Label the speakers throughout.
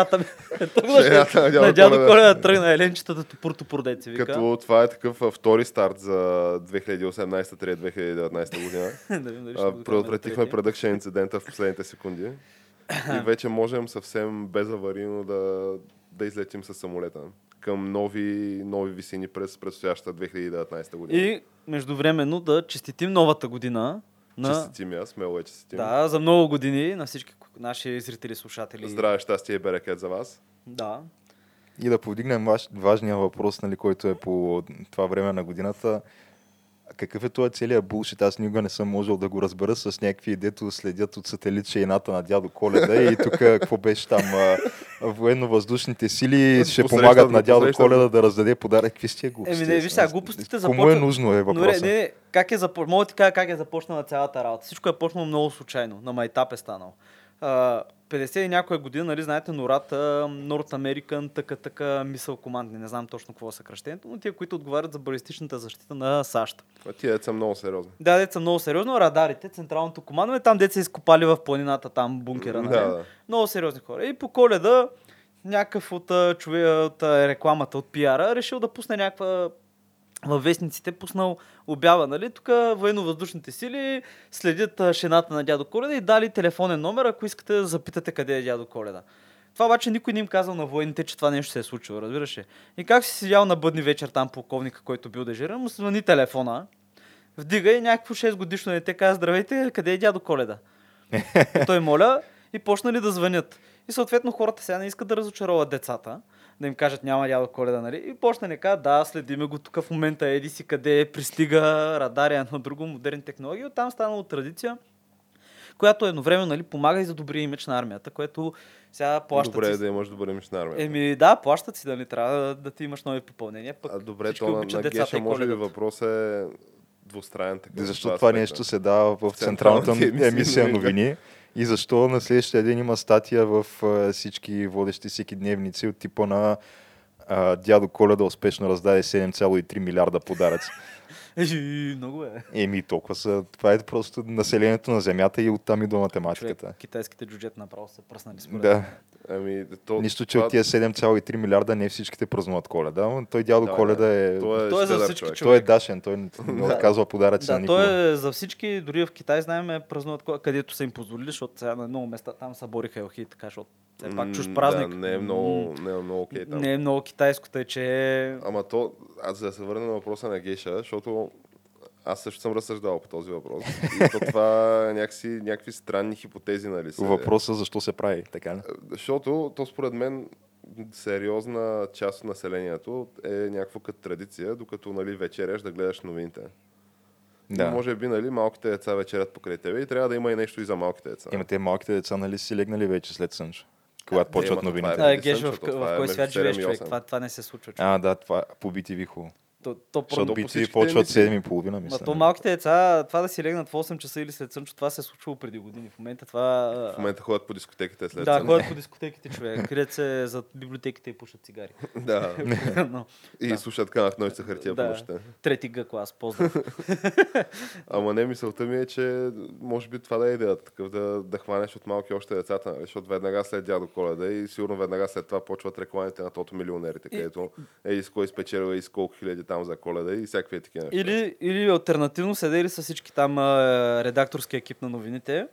Speaker 1: шейната ми.
Speaker 2: Шейната на дядо Коледа.
Speaker 1: Тръгна еленчетата топур топур деца вика.
Speaker 2: Като това е такъв втори старт за 2018-2019 година. Предотвратихме предъкшен инцидента в последните секунди. И вече можем съвсем безаварийно да, да излетим с самолета към нови, нови висини през предстоящата 2019 година.
Speaker 1: И междувременно да честитим новата година на...
Speaker 2: Честитим я, смело е честитим.
Speaker 1: Да, за много години на всички наши зрители, слушатели.
Speaker 2: Здраве, щастие и берекет за вас.
Speaker 1: Да.
Speaker 3: И да повдигнем ваш, важния въпрос, нали, който е по това време на годината. Какъв е този целият булшит? Аз никога не съм можел да го разбера с някакви, дето следят от сателит шейната на дядо Коледа и тук какво беше там военно-въздушните сили ще
Speaker 2: Посрещат
Speaker 3: помагат на дядо
Speaker 2: посрещат
Speaker 3: Коледа да раздаде подарък. Какви сте глупости?
Speaker 1: Еми не, виж сега, глупостите
Speaker 3: Кому е
Speaker 1: започват-
Speaker 3: нужно е
Speaker 1: Но
Speaker 3: въпросът?
Speaker 1: не, не, как е запо... Мога ти кажа как е започнала цялата работа. Всичко е почнало много случайно. На майтап е станало. 50 и някоя година, нали, знаете, Нората, North American, така, така, мисъл командни, не знам точно какво е съкръщението, но тия, които отговарят за балистичната защита на САЩ.
Speaker 2: А тия деца много сериозни.
Speaker 1: Да, деца много сериозно. Радарите, централното командване, там деца изкопали в планината, там бункера. Нали?
Speaker 2: Да, да.
Speaker 1: Много сериозни хора. И по коледа някакъв от, чове, от рекламата, от пиара, решил да пусне някаква във вестниците пуснал обява, нали? Тук военно-въздушните сили следят шената на дядо Коледа и дали телефонен номер, ако искате да запитате къде е дядо Коледа. Това обаче никой не им казал на военните, че това нещо се е случило, разбираш ли? И как си седял на бъдни вечер там полковника, който бил дежурен, му звъни телефона, вдига и някакво 6 годишно дете каза, здравейте, къде е дядо Коледа? Той моля и почнали да звънят. И съответно хората сега не искат да разочароват децата, да им кажат няма дядо Коледа, нали? И почнали да кажат, да, следиме го тук в момента, еди си къде е, пристига радари, едно друго, модерни технологии. Оттам станало традиция, която едновременно нали, помага и за добрия имидж на армията, което сега плащат
Speaker 2: Добре е
Speaker 1: си-
Speaker 2: да имаш добър имидж на армията.
Speaker 1: Еми да, плащат си, нали, трябва да, да ти имаш нови попълнения. Пък
Speaker 2: а добре, то на, на
Speaker 1: децата
Speaker 2: Геша
Speaker 1: и
Speaker 2: може би въпрос е двустранен такъв.
Speaker 3: Защо това
Speaker 2: аспекта.
Speaker 3: нещо се дава в централната емисия
Speaker 2: новини.
Speaker 3: И защо на следващия ден има статия в а, всички водещи всеки дневници от типа на а, дядо Коледа успешно раздаде 7,3 милиарда подаръци.
Speaker 1: Много е.
Speaker 3: Еми, толкова са. Това е просто населението на Земята и оттам и до математиката.
Speaker 1: Човек, китайските джуджета направо се пръснали според
Speaker 3: Да.
Speaker 2: Ами, то,
Speaker 3: Нищо, че
Speaker 2: това-
Speaker 3: от тия 7,3 милиарда не всичките празнуват коледа. но Той дядо
Speaker 2: Да,
Speaker 3: Коледа е...
Speaker 2: Той е,
Speaker 1: Той е за всички
Speaker 2: човек.
Speaker 3: Той е дашен, той не, отказва подаръци на
Speaker 1: Да,
Speaker 3: никого.
Speaker 1: той е за всички, дори в Китай знаем, е празнуват кога- където са им позволили, защото сега на много места там са бориха елхи така, защото все пак чуж
Speaker 2: М,
Speaker 1: празник.
Speaker 2: Да, не е много, не е много окей там.
Speaker 1: Не е много китайско, тъй че е...
Speaker 2: Ама то, аз за да се върна на въпроса на Геша, защото аз също съм разсъждавал по този въпрос. И то това е някакси, някакви странни хипотези, нали? Се,
Speaker 3: Въпросът защо се прави, така ли?
Speaker 2: Защото то според мен сериозна част от населението е някаква като традиция, докато нали, вечеряш да гледаш новините. Да.
Speaker 3: Да.
Speaker 2: Може би нали, малките деца вечерят покрай тебе и трябва да има и нещо и за малките деца.
Speaker 3: Има те малките деца, нали си легнали вече след сънчо, когато
Speaker 2: Е,
Speaker 3: почват
Speaker 2: това
Speaker 3: новините.
Speaker 2: е-
Speaker 1: Геш, в, в
Speaker 2: е
Speaker 1: кой свят
Speaker 2: 7
Speaker 1: живееш,
Speaker 2: и
Speaker 1: човек?
Speaker 2: 8.
Speaker 1: Това, това не се случва, човек.
Speaker 3: А, да, това по BTV хубаво.
Speaker 1: То, то,
Speaker 3: Защото
Speaker 2: по
Speaker 3: BTV
Speaker 2: всичките
Speaker 3: почват
Speaker 2: емисии.
Speaker 3: 7.30,
Speaker 1: Ма
Speaker 3: мисля.
Speaker 1: то малките деца, това да си легнат в 8 часа или след сънчо, това се е случвало преди години. В момента това...
Speaker 2: В момента ходят по дискотеките след
Speaker 1: да,
Speaker 2: сън.
Speaker 1: ходят по дискотеките, човек. Крият се зад библиотеките и пушат цигари.
Speaker 2: да.
Speaker 1: Но,
Speaker 2: И
Speaker 1: Да.
Speaker 2: слушат канат нощта хартия по
Speaker 1: Да.
Speaker 2: нощта.
Speaker 1: трети Г клас, поздрав.
Speaker 2: Ама не, мисълта ми е, че може би това да е идеята, такъв да, да хванеш от малки още децата, нали? защото веднага след дядо Коледа и сигурно веднага след това почват рекламите на тото милионерите, където е и с кой спечелил и с колко хиляди там за Коледа и всякакви такива неща.
Speaker 1: Или, или альтернативно седели са всички там а, редакторски екип на новините.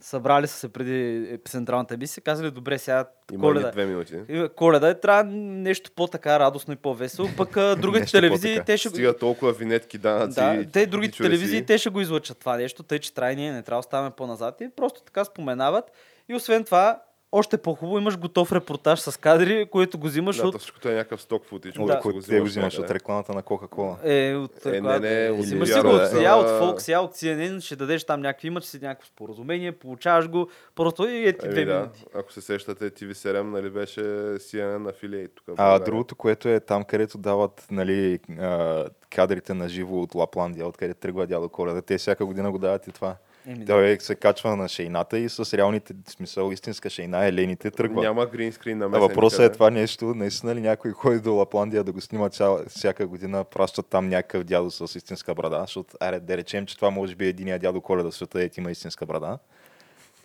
Speaker 1: Събрали са се преди централната емисия, казали, добре, сега
Speaker 2: Има
Speaker 1: коледа.
Speaker 2: две минути?
Speaker 1: Коледа е, трябва нещо по-така радостно и по-весело, пък а, другите телевизии,
Speaker 3: по-така.
Speaker 1: те ще...
Speaker 2: Стига толкова винетки, данъци.
Speaker 1: Да,
Speaker 2: и-
Speaker 1: те другите телевизии, те ще го излъчат това нещо, тъй че трябва ние не трябва да оставаме по-назад и просто така споменават. И освен това, още по-хубаво имаш готов репортаж с кадри, които го взимаш
Speaker 2: Да,
Speaker 1: от...
Speaker 2: всичкото е някакъв сток футич.
Speaker 1: Да.
Speaker 3: които те го взимаш от рекламата на Кока-Кола.
Speaker 1: Е, от,
Speaker 2: Е, не, не,
Speaker 3: от
Speaker 1: взимаш си го
Speaker 3: да.
Speaker 1: от, я от Fox, я от CNN, ще дадеш там някакви, имаш си някакво споразумение, получаваш го, просто и е ти две
Speaker 2: Еми, да.
Speaker 1: минути.
Speaker 2: Ако се сещате, TV7 нали, беше CNN афилиейт тук.
Speaker 3: А другото, което е там, където дават нали, кадрите на живо от Лапландия, откъде тръгва дядо Коледа, те всяка година го дават и това.
Speaker 1: Еми, да.
Speaker 3: Той се качва на шейната и с реалните, смисъл, истинска шейна, елените тръгва.
Speaker 2: Няма гринскрин на
Speaker 3: А
Speaker 2: месен
Speaker 3: въпросът е това нещо, наистина ли някой ходи до Лапландия да го снима цяла, всяка година, пращат там някакъв дядо с истинска брада, защото, аре, да речем, че това може би е единия дядо Коледа света, е има истинска брада.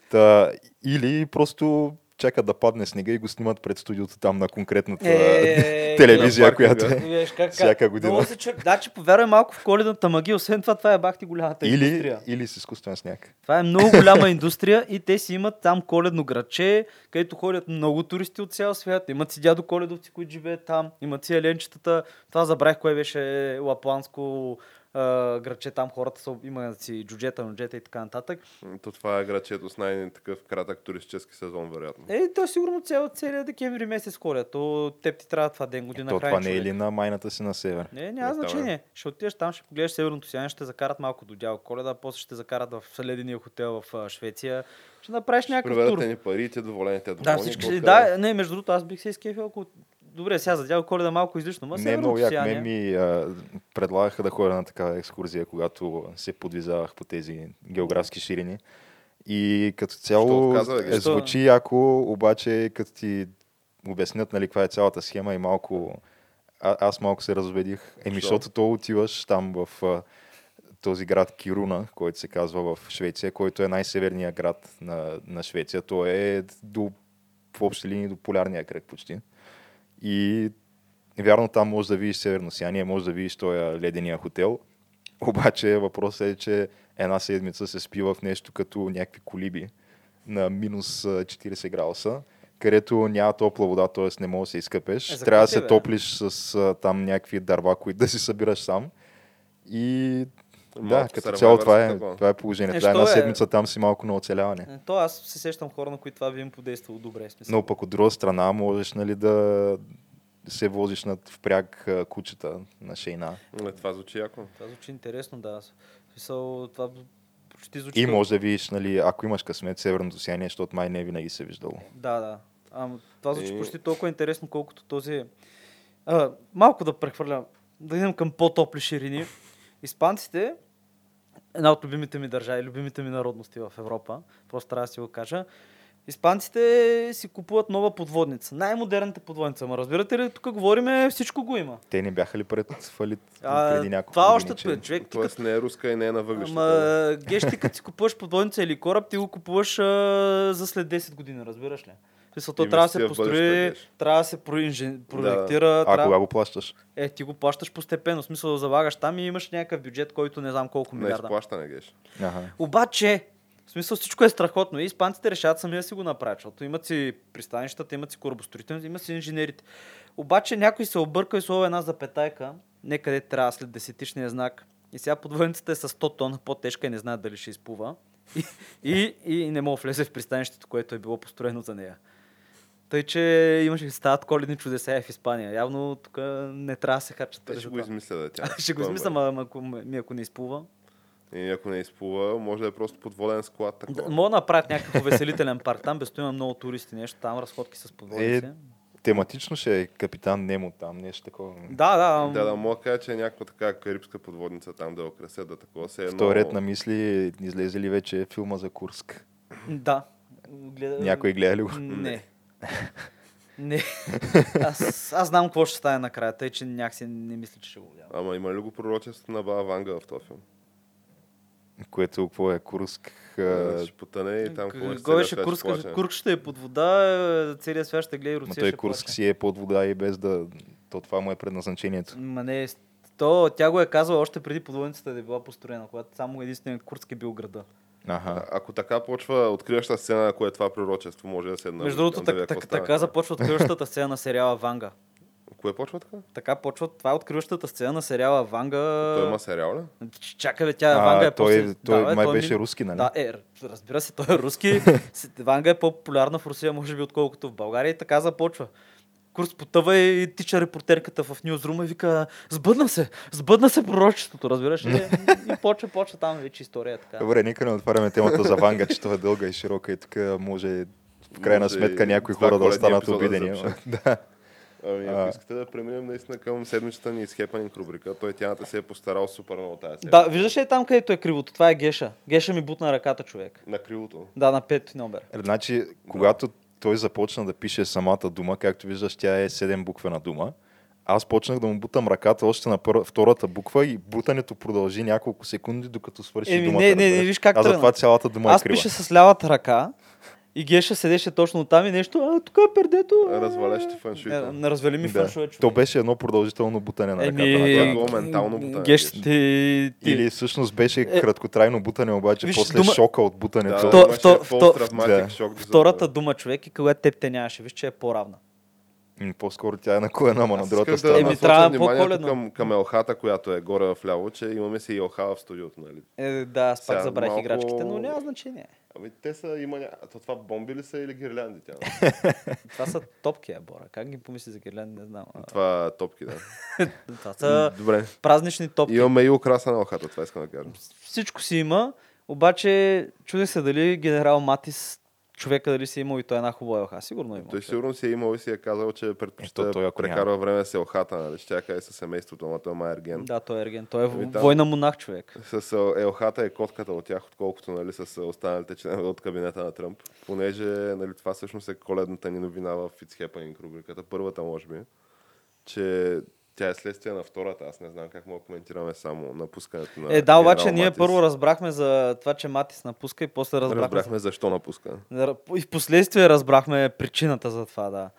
Speaker 3: Та, или просто чакат да падне снега и го снимат пред студиото там на конкретната
Speaker 1: Е,
Speaker 3: телевизия, която е.
Speaker 1: Виж как,
Speaker 3: Всяка година.
Speaker 1: Се чур... Да, че повярвай малко в коледната магия. Освен това, това е бахти голямата
Speaker 3: Или,
Speaker 1: индустрия.
Speaker 3: или с изкуствен сняг.
Speaker 1: Това е много голяма индустрия и те си имат там коледно градче, където ходят много туристи от цял свят. Имат си дядо коледовци, които живеят там. Имат си еленчетата. Това забравих кое беше лапланско а, градче. Там хората са, имат си джуджета, нуджета и така нататък.
Speaker 2: То това е градчето с най-такъв кратък туристически сезон, вероятно.
Speaker 1: Е, то сигурно цял, целият декември месец ходят. То теб ти трябва това ден година
Speaker 3: То
Speaker 1: край
Speaker 3: това не е ли на майната си на север?
Speaker 1: Не, няма
Speaker 2: Не, е.
Speaker 1: значение. Ще отидеш там, ще погледнеш северното сияние, ще закарат малко до дяло коледа, после ще закарат в ледения хотел в Швеция. Ще направиш някакъв тур.
Speaker 2: Ни парите, доволени те
Speaker 1: Да,
Speaker 2: доволни.
Speaker 1: всички.
Speaker 2: какво
Speaker 1: Да, не, между другото, аз бих се изкефил, ако... Добре, сега за дяло коледа малко излишно, ма
Speaker 3: Не е много як.
Speaker 1: сияние.
Speaker 3: Мен ми а, предлагаха да ходя на такава екскурзия, когато се подвизавах по тези географски ширини. И като цяло
Speaker 2: отказа
Speaker 3: е, звучи яко, обаче като ти обяснят нали, каква е цялата схема и малко... А, аз малко се разбедих. Еми,
Speaker 2: Защо?
Speaker 3: защото то отиваш там в а, този град Кируна, който се казва в Швеция, който е най-северният град на, на Швеция. Той е до, в общи линии до полярния кръг почти. И вярно там може да видиш северно сияние, може да видиш този ледения хотел. Обаче въпросът е, че една седмица се спива в нещо като някакви колиби на минус а, 40 градуса, където няма топла вода, т.е. не можеш да се изкъпеш.
Speaker 1: Е,
Speaker 3: Трябва да се
Speaker 1: бе?
Speaker 3: топлиш с там някакви дърва, които да си събираш сам. И да, като цяло това е,
Speaker 2: такова.
Speaker 3: това е положението.
Speaker 1: Е,
Speaker 3: Да, една
Speaker 1: е?
Speaker 3: седмица там си малко на оцеляване.
Speaker 1: Е, То аз се сещам хора, на които това би им подействало добре. Смисъл.
Speaker 3: Но пък от друга страна можеш нали, да се возиш над впряг кучета на шейна.
Speaker 2: Е, това звучи яко.
Speaker 1: Това звучи интересно, да. Смисъл, това почти звучи.
Speaker 3: И може да видиш, нали, ако имаш късмет, северното сияние, защото май не винаги се е виждало.
Speaker 1: Да, да. А, това звучи
Speaker 2: И-
Speaker 1: почти толкова интересно, колкото този... А, малко да прехвърлям, да идем към по-топли ширини. Испанците, една от любимите ми държави, любимите ми народности в Европа, просто трябва да си го кажа, Испанците си купуват нова подводница. Най-модерната подводница. Ма разбирате ли, тук говориме, всичко го има.
Speaker 3: Те не бяха ли пред фалит
Speaker 1: А,
Speaker 3: преди няколко
Speaker 1: това още
Speaker 3: че-
Speaker 1: човек. Тук,
Speaker 2: Тоест не е руска и не е на въглищата.
Speaker 1: ама, геш, ти като си купуваш подводница или кораб, ти го купуваш а, за след 10 години, разбираш ли? Смисъл, то трябва да се построи, трябва да се проектира.
Speaker 3: А
Speaker 1: трябва...
Speaker 3: кога го плащаш?
Speaker 1: Е, ти го плащаш постепенно. В смисъл да залагаш там и имаш някакъв бюджет, който не знам колко
Speaker 2: Не
Speaker 1: милиарда.
Speaker 2: изплащане, геш.
Speaker 3: Ага.
Speaker 1: Обаче, в смисъл всичко е страхотно. И испанците решават сами да си го направят, защото имат си пристанищата, имат си корабостроителните, имат си инженерите. Обаче някой се обърка и слова една запетайка, некъде трябва след десетичния знак. И сега подводницата е с 100 тона по-тежка и не знаят дали ще изплува. И, и, и не мога да влезе в пристанището, което е било построено за нея. Тъй, че имаше стават коледни чудеса в Испания. Явно тук не трябва да се харчат
Speaker 2: Те
Speaker 1: пари
Speaker 2: ще го измисля да тя.
Speaker 1: Ще го измисля,
Speaker 2: е.
Speaker 1: ма, ма, ако, ми ако не изплува.
Speaker 2: И ако не изплува, може да е просто подводен склад.
Speaker 1: Да,
Speaker 2: Такова.
Speaker 1: мога да направят някакъв увеселителен парк. Там без има много туристи, нещо. Там разходки с подводници.
Speaker 3: Е, Тематично ще е капитан Немо там, нещо такова.
Speaker 1: Да, да.
Speaker 2: Да, да, мога да кажа, че е някаква така карибска подводница там да украсят, да такова се е
Speaker 3: В ред на мисли, излезе ли вече филма за Курск?
Speaker 1: Да. Гледа...
Speaker 3: Някой гледа ли го?
Speaker 1: Не. Не. Аз, аз знам какво ще стане накрая, тъй че някакси не мисля, че ще го гледам.
Speaker 2: Ама има ли го пророчество на Баба Ванга в този филм?
Speaker 3: Което, какво е? Курск? а,
Speaker 2: Ще потъне и там какво
Speaker 1: Го беше Курск, Курск ще е под вода, е, целият свят ще гледа и Русия
Speaker 3: той
Speaker 1: ще
Speaker 3: Курск
Speaker 1: плаче.
Speaker 3: си е под вода и без да... То това му е предназначението.
Speaker 1: Ма не, то, тя го е казала още преди подводницата да е била построена, когато само единственият Курск е бил града.
Speaker 3: Ага.
Speaker 2: А- Ако така почва откриваща сцена, кое е това пророчество, може да се едно.
Speaker 1: Между другото, так, так, така започва откриващата сцена на сериала Ванга.
Speaker 2: Кое почва така?
Speaker 1: Така почва, това е откриващата сцена на сериала Ванга.
Speaker 2: Той има сериал ли?
Speaker 1: Чакай бе, тя
Speaker 3: А,
Speaker 1: Ванга е
Speaker 3: той,
Speaker 1: после...
Speaker 3: той
Speaker 1: бе,
Speaker 3: май
Speaker 1: ми-
Speaker 3: беше руски, нали?
Speaker 1: Да, е, разбира се, той е руски. Ванга е по-популярна в Русия, може би, отколкото в България. И така започва. Курс потъва и тича репортерката в Ньюзрума и вика, сбъдна се, сбъдна се пророчеството, разбираш ли? и почва, почва там вече история така.
Speaker 3: Добре, нека не отваряме темата за Ванга, че това е дълга и широка и тук може в крайна
Speaker 2: Може
Speaker 3: сметка някои хора да останат
Speaker 2: да
Speaker 3: обидени. да.
Speaker 2: Ами, ако
Speaker 3: А.
Speaker 2: искате да преминем наистина към седмичната ни изхепанинг рубрика, той тяната се е постарал супер много тази седмица.
Speaker 1: Да, виждаш ли там, където е кривото? Това е Геша. Геша ми бутна ръката, човек.
Speaker 2: На кривото.
Speaker 1: Да, на пет номер.
Speaker 3: Значи, когато той започна да пише самата дума, както виждаш, тя е 7 буквена дума. Аз почнах да му бутам ръката още на пър... втората буква и бутането продължи няколко секунди, докато свърши
Speaker 1: Еми,
Speaker 3: думата.
Speaker 1: не, не, не, виж как
Speaker 3: А
Speaker 1: тръгна.
Speaker 3: затова цялата дума
Speaker 1: Аз
Speaker 3: е крива.
Speaker 1: пиша с лявата ръка И Геша седеше точно там и нещо, а тук е пердето. а,
Speaker 2: Развалящи
Speaker 1: е,
Speaker 2: фаншуита.
Speaker 1: Не развали ми
Speaker 3: Да.
Speaker 1: фаншуя, човек.
Speaker 3: То беше едно продължително бутане на ръката.
Speaker 1: Еми,
Speaker 3: на
Speaker 2: Това е
Speaker 3: това.
Speaker 2: било ментално бутане.
Speaker 1: Геш,
Speaker 2: Геш.
Speaker 1: ти, ти,
Speaker 3: Или всъщност беше
Speaker 1: Е,
Speaker 3: краткотрайно бутане, обаче
Speaker 1: виж,
Speaker 3: после
Speaker 1: дума-
Speaker 3: шока от
Speaker 2: Да,
Speaker 3: бутането.
Speaker 1: То-
Speaker 2: имаше
Speaker 1: вто- вто-
Speaker 3: да.
Speaker 2: шок.
Speaker 1: втората дума, човек, и когато теб те нямаше, виж, че е по-равна.
Speaker 3: М, По-скоро тя е на колена, ама на другата
Speaker 2: да
Speaker 1: Еми,
Speaker 3: страна.
Speaker 2: насоча
Speaker 1: трябва по-коледно.
Speaker 2: към, към елхата, която е горе в ляво, че имаме си и елха в студиото, нали?
Speaker 1: Е, да, аз пак забравих
Speaker 2: малко-
Speaker 1: играчките, но няма значение.
Speaker 2: Ами те са, има ня... А то това бомби ли са или гирлянди тя?
Speaker 1: Това са топки, е, Бора. Как ги помисли за гирлянди, не знам. А,
Speaker 2: това топки, да.
Speaker 1: Това са
Speaker 2: Добре.
Speaker 1: празнични топки.
Speaker 2: Имаме и украса на елхата, това искам да кажа.
Speaker 1: Всичко си има, обаче чудех се дали генерал Матис, човека дали си е имал и той една хубава елха. Сигурно е имал.
Speaker 2: Той сигурно си е имал и си е казал, че предпочита
Speaker 3: той
Speaker 2: да прекарва време с елхата, нали? Ще тя е със семейството, ама той е ерген.
Speaker 1: Да, той е ерген. Той е
Speaker 2: Ами там-
Speaker 1: война монах човек.
Speaker 2: С елхата е котката от тях, отколкото нали, с останалите членове от кабинета на Тръмп. Понеже нали, това всъщност е коледната ни новина в It's Happening рубриката. Първата, може би, че тя е следствие на втората. Аз не знам как мога да коментираме само напускането на
Speaker 1: Е, да, обаче
Speaker 2: генерал
Speaker 1: ние
Speaker 2: Матис.
Speaker 1: първо разбрахме за това, че Матис напуска и после разбрахме,
Speaker 2: разбрахме защо напуска.
Speaker 1: И в последствие разбрахме причината за това, да.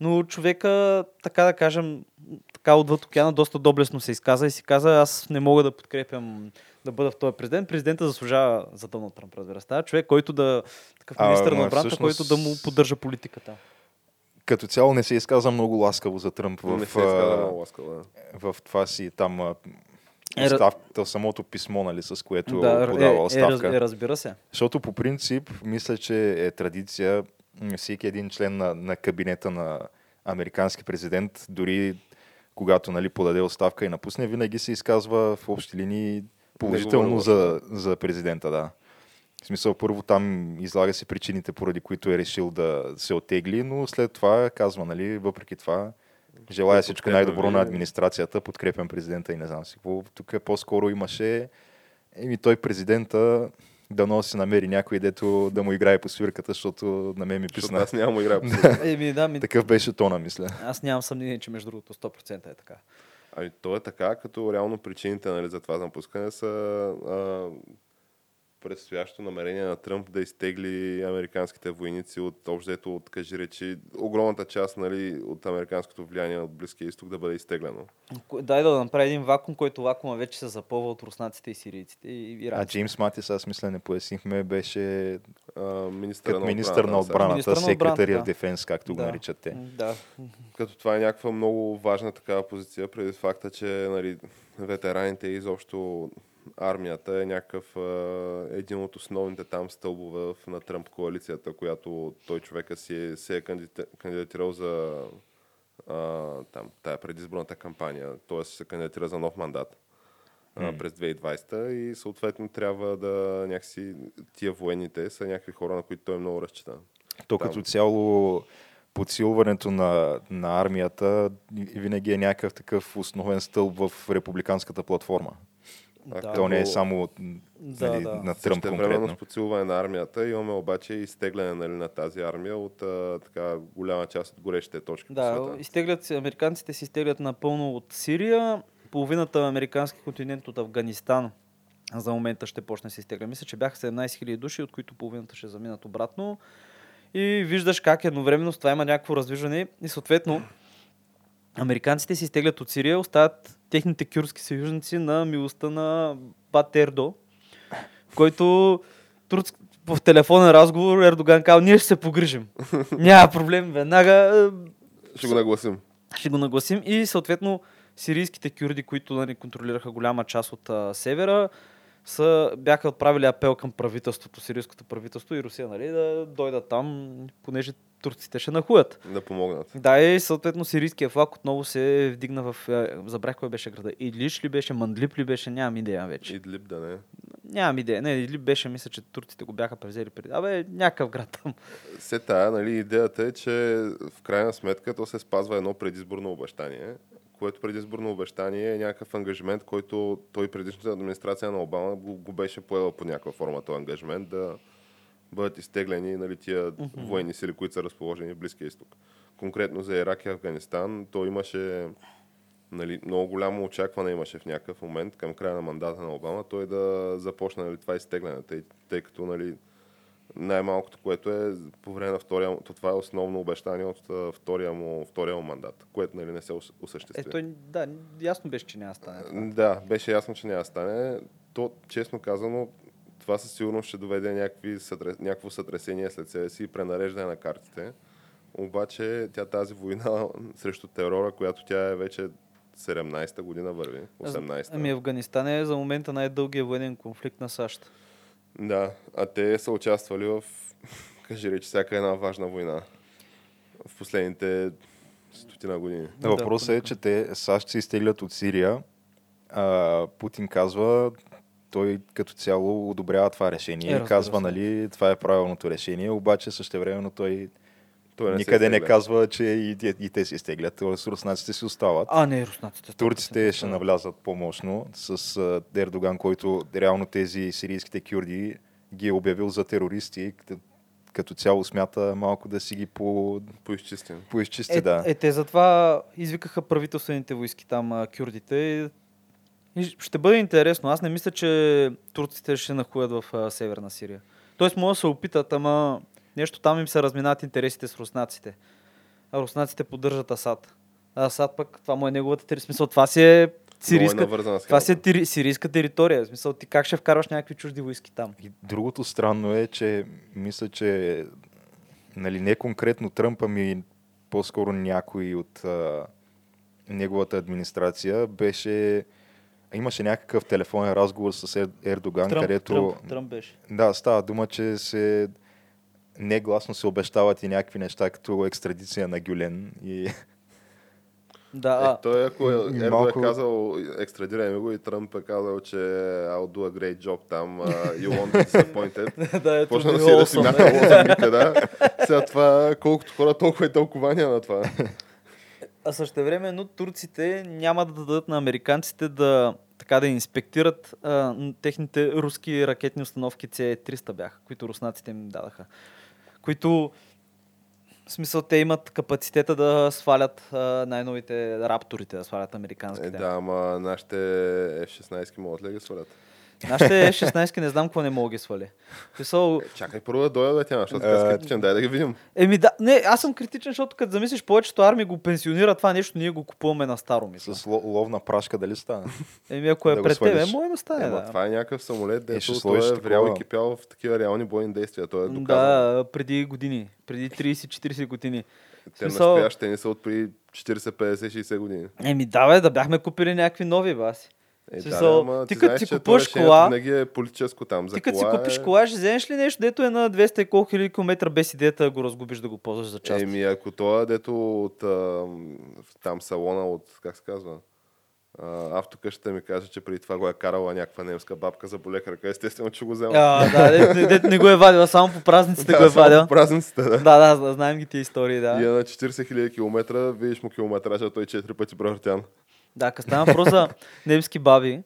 Speaker 1: Но човека, така да кажем, така отвъд океана, доста доблесно се изказа и си каза, аз не мога да подкрепям да бъда в този президент. Президента заслужава за Доналд Тръмп, разбира се. Човек, който да... Такъв
Speaker 3: А,
Speaker 1: министър
Speaker 3: ма,
Speaker 1: на отбраната,
Speaker 3: всъщност-
Speaker 1: който да му поддържа политиката.
Speaker 3: Като цяло не се изказа много ласкаво за Тръмп
Speaker 2: В, не се изказа много ласкаво. Да.
Speaker 3: в това си там
Speaker 1: Е,
Speaker 3: оставката, самото писмо, нали, с което
Speaker 1: да,
Speaker 3: подава
Speaker 1: е, е, е, разбира се.
Speaker 3: Защото по принцип, мисля, че е традиция всеки един член на, на кабинета на американски президент, дори когато нали, подаде оставка и напусне, винаги се изказва в общи линии положително за, за президента, да. В смисъл, първо там излага се причините, поради които е решил да се отегли, но след това казва, нали, въпреки това, желая всичко най-добро на
Speaker 2: ви.
Speaker 3: администрацията, подкрепям президента и не знам си какво. Тук по-скоро имаше Еми той президента да си намери някой, дето да му играе по свирката, защото на мен ми писна.
Speaker 2: аз нямам игра. по
Speaker 1: Еми, да, ми,
Speaker 3: Такъв беше тона, мисля.
Speaker 1: аз нямам съмнение, че между другото 100% е така.
Speaker 2: Ами то е така, като реално причините нали, за това напускане са а, предстоящо намерение на Тръмп да изтегли американските войници от общото, от кажи речи, огромната част нали, от американското влияние от Близкия изток да бъде изтеглено.
Speaker 1: Дай да направи един вакуум, който вакуума вече се запълва от руснаците и сирийците и
Speaker 3: А
Speaker 1: иранците.
Speaker 3: Джеймс Матис, аз мисля, не пояснихме, беше
Speaker 2: А, министър на
Speaker 3: министър на
Speaker 2: отбраната,
Speaker 3: отбраната,
Speaker 1: Министър на отбраната,
Speaker 3: секретария в
Speaker 1: да.
Speaker 3: дефенс, както го
Speaker 1: Да.
Speaker 3: наричат те.
Speaker 1: Да.
Speaker 2: Като това е някаква много важна такава позиция, преди факта, че нали, ветераните и изобщо армията е някакъв а, един от основните там стълбове на Тръмп коалицията, която той човека си се е кандидати- кандидатирал за а, там, тая предизборната кампания, т.е. се кандидатира за нов мандат
Speaker 3: М.
Speaker 2: през 2020 и съответно трябва да някакси тия военните са някакви хора, на които той много разчита.
Speaker 3: То
Speaker 2: Там.
Speaker 3: като цяло подсилването на, на армията винаги е някакъв такъв основен стълб в републиканската платформа.
Speaker 2: А
Speaker 1: Да.
Speaker 3: То не е само
Speaker 1: Да,
Speaker 3: нали,
Speaker 1: да.
Speaker 3: на Тръмп конкретно.
Speaker 2: с подсилване на армията имаме обаче и изтегляне нали, на тази армия от а, така голяма част от горещите точки по
Speaker 1: Да,
Speaker 2: света.
Speaker 1: изтеглят се, американците се изтеглят напълно от Сирия, половината американски континент от Афганистан за момента ще почне да се изтегля. Мисля, че бяха 17 000 души, от които половината ще заминат обратно. И виждаш как едновременно с това има някакво раздвижване и съответно американците се изтеглят от Сирия, оставят техните кюрски съюзници на милостта на Бат Ердо, който турск... в телефонен разговор Ердоган казал, ние ще се погрижим. Няма проблем, веднага е,
Speaker 2: Ще го нагласим.
Speaker 1: ще го нагласим и съответно сирийските кюрди, които нали, контролираха голяма част от а, севера, са, бяха отправили апел към правителството, сирийското правителство и Русия, нали, да дойдат там, понеже турците ще нахуят.
Speaker 2: Да помогнат.
Speaker 1: Да, и съответно сирийския флаг отново се вдигна в... е, Забрах кой беше града. Идлиш ли беше, Мандлип ли беше, нямам идея вече.
Speaker 2: Идлиб да не.
Speaker 1: Нямам идея. Не, Идлип беше, мисля, че турците го бяха превзели преди. Абе, някакъв град там.
Speaker 2: Се тая, нали, идеята е, че в крайна сметка то се спазва едно предизборно обещание, което предизборно обещание е някакъв ангажимент, който той предишната администрация на Обама го, го беше поела по някаква форма този ангажимент да бъдат изтеглени нали, тия военни сили, които са разположени в Близкия изток. Конкретно за Ирак и Афганистан, то имаше нали, много голямо очакване имаше в някакъв момент към края на мандата на Обама той да започне нали, това изтегляне, тъй, тъй като нали, Най-малкото, което е по време на втория, то това е основно обещание от втория му, втория му мандат, което нали, не се ос- осъществи.
Speaker 1: Е, той, да, ясно беше, че няма стане. това.
Speaker 2: Да, беше ясно, че няма стане. То, честно казано, това със сигурност ще доведе някакви, някакво сътресение след себе си и пренареждане на картите. Обаче тя тази война срещу терора, която тя е вече 17-та година върви, 18-та.
Speaker 1: Ами Афганистан е за момента най-дългия военен конфликт на САЩ.
Speaker 2: Да, а те са участвали в, кажи речи, всяка една важна война в последните стотина години.
Speaker 3: Да, въпросът е, че те САЩ се изтеглят от Сирия. А, Путин казва, той като цяло одобрява това решение.
Speaker 1: Е,
Speaker 3: и казва,
Speaker 1: се.
Speaker 3: нали, това е правилното решение, обаче същевременно той,
Speaker 2: Той не
Speaker 3: никъде не казва, че и, те- и те се изтеглят. Тоест руснаците си остават.
Speaker 1: А, не, руснаците.
Speaker 3: Турците
Speaker 1: 100%
Speaker 3: ще навлязат по-мощно с а, Ердоган, който реално тези сирийските кюрди ги е обявил за терористи, като, като цяло смята малко да си ги по,
Speaker 2: Поизчистим.
Speaker 3: поизчисти.
Speaker 1: Е,
Speaker 3: да.
Speaker 1: е, те затова извикаха правителствените войски там, а, кюрдите. И ще бъде интересно. Аз не мисля, че турците ще нахуят в а, северна Сирия. Тоест, могат да се опитат, ама нещо там им се разминат интересите с руснаците. А руснаците поддържат Асад. А Асад пък, това му е неговата територия. Смисъл, това си е
Speaker 2: е
Speaker 1: сирийска,
Speaker 2: навързана
Speaker 1: това си е тири, сирийска територия. В смисъл, ти как ще вкарваш някакви чужди войски там?
Speaker 3: И другото странно е, че мисля, че нали, не конкретно Тръмп, ами по-скоро някой от а, неговата администрация беше имаше някакъв телефонен разговор с Ер, Ердоган,
Speaker 1: Тръмп,
Speaker 3: където...
Speaker 1: Тръмп, Тръмп беше.
Speaker 3: Да, става дума, че се негласно се обещават и някакви неща, като екстрадиция на Гюлен. И
Speaker 1: Да,
Speaker 2: Е, той ако е, Ердо
Speaker 3: малко-
Speaker 2: е казал, екстрадираме го и Тръмп е казал, че I'll do a great job там, uh, you won't be disappointed.
Speaker 1: да, ето
Speaker 2: Почна да си да си мяха
Speaker 1: е.
Speaker 2: лозунгите, да. Сега това, колкото хора, толкова и тълкования на това.
Speaker 1: А също време, но турците няма да дадат на американците да така да инспектират а, техните руски ракетни установки C-300 бяха, които руснаците им дадаха. Които в смисъл те имат капацитета да свалят а, най-новите рапторите, да свалят
Speaker 2: Е,
Speaker 1: американските.
Speaker 2: да, ама нашите F-16 могат ли да ги свалят?
Speaker 1: Нашите 16 не знам какво не мога да ги свали. Смисъл,
Speaker 2: Е, чакай първо да дойда, бе, тя, защото
Speaker 3: Е,
Speaker 2: така скептичен, дай да ги видим.
Speaker 1: еми да, не, аз съм критичен, защото като замислиш, повечето армии го пенсионира това нещо, ние го купуваме на старо, мисля.
Speaker 3: с ло- ловна прашка дали стане?
Speaker 1: Еми ако е
Speaker 3: да
Speaker 1: пред тебе, може да стане.
Speaker 2: Ема,
Speaker 1: да.
Speaker 2: това е някакъв самолет,
Speaker 3: ще
Speaker 2: дето той
Speaker 3: сложиш
Speaker 2: е врял и кипял в такива реални бойни действия. Той е доказан.
Speaker 1: Да, преди години. Преди 30-40 години.
Speaker 2: Те
Speaker 1: смисъл-
Speaker 2: настоящите не са от при 40, 50, 60 години.
Speaker 1: Еми да, бе, да бяхме купили някакви нови, баси.
Speaker 2: Е,
Speaker 1: Смисъл,
Speaker 2: да,
Speaker 1: ти
Speaker 2: ти,
Speaker 1: като
Speaker 2: че
Speaker 1: купуваш
Speaker 2: решението
Speaker 1: кола-
Speaker 2: Винаги е политическо там. За
Speaker 1: Ти като си
Speaker 2: кола
Speaker 1: купиш
Speaker 2: е...
Speaker 1: кола, ще вземеш ли нещо, дето е на 200 и колко хиляди километра без идеята да го разгубиш да го ползваш за част?
Speaker 2: Еми, ако това е дето от а, там салона от, как се казва, а, автокъщата ми каже, че преди това го е карала някаква немска бабка за боле крака, естествено, че го взема.
Speaker 1: А, да, дето не, дето не го е вадила, само по празниците го е
Speaker 2: само
Speaker 1: вадил.
Speaker 2: по празниците, да.
Speaker 1: Да, да, знаем ги тия истории,
Speaker 2: И е
Speaker 1: да.
Speaker 2: на 40 000 км, видиш му километража, той 4 пъти превъртян.
Speaker 1: Да, като стана въпрос за немски баби,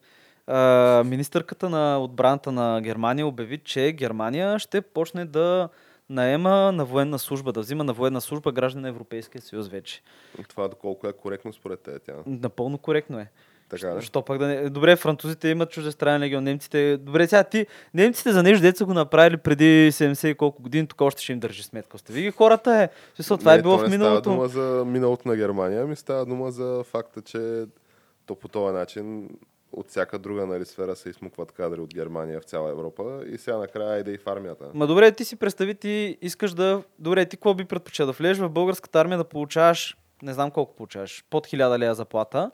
Speaker 1: а, министърката на отбраната на Германия обяви, че Германия ще почне да наема на военна служба, да взима на военна служба граждани на Европейския съюз вече.
Speaker 2: Това доколко е коректно според те, тя.
Speaker 1: Напълно коректно е.
Speaker 2: Така да.
Speaker 1: Що пък да не... Добре, французите имат чуждестранен легион, немците... Добре, сега ти... Немците за нещо, деца го направили преди 70 и колко години, тук още ще им държи сметка. Сте ги хората е. Смисъл, това
Speaker 2: не,
Speaker 1: е било
Speaker 2: то
Speaker 1: в миналото.
Speaker 2: Става дума за миналото на Германия, ми става дума за факта, че то по този начин от всяка друга нали, сфера се измукват кадри от Германия в цяла Европа и сега накрая иде и в армията.
Speaker 1: Ма добре, ти си представи, ти искаш да... Добре, ти какво би предпочел? Да влезеш в българската армия да получаваш, не знам колко получаваш, под 1000 лея заплата,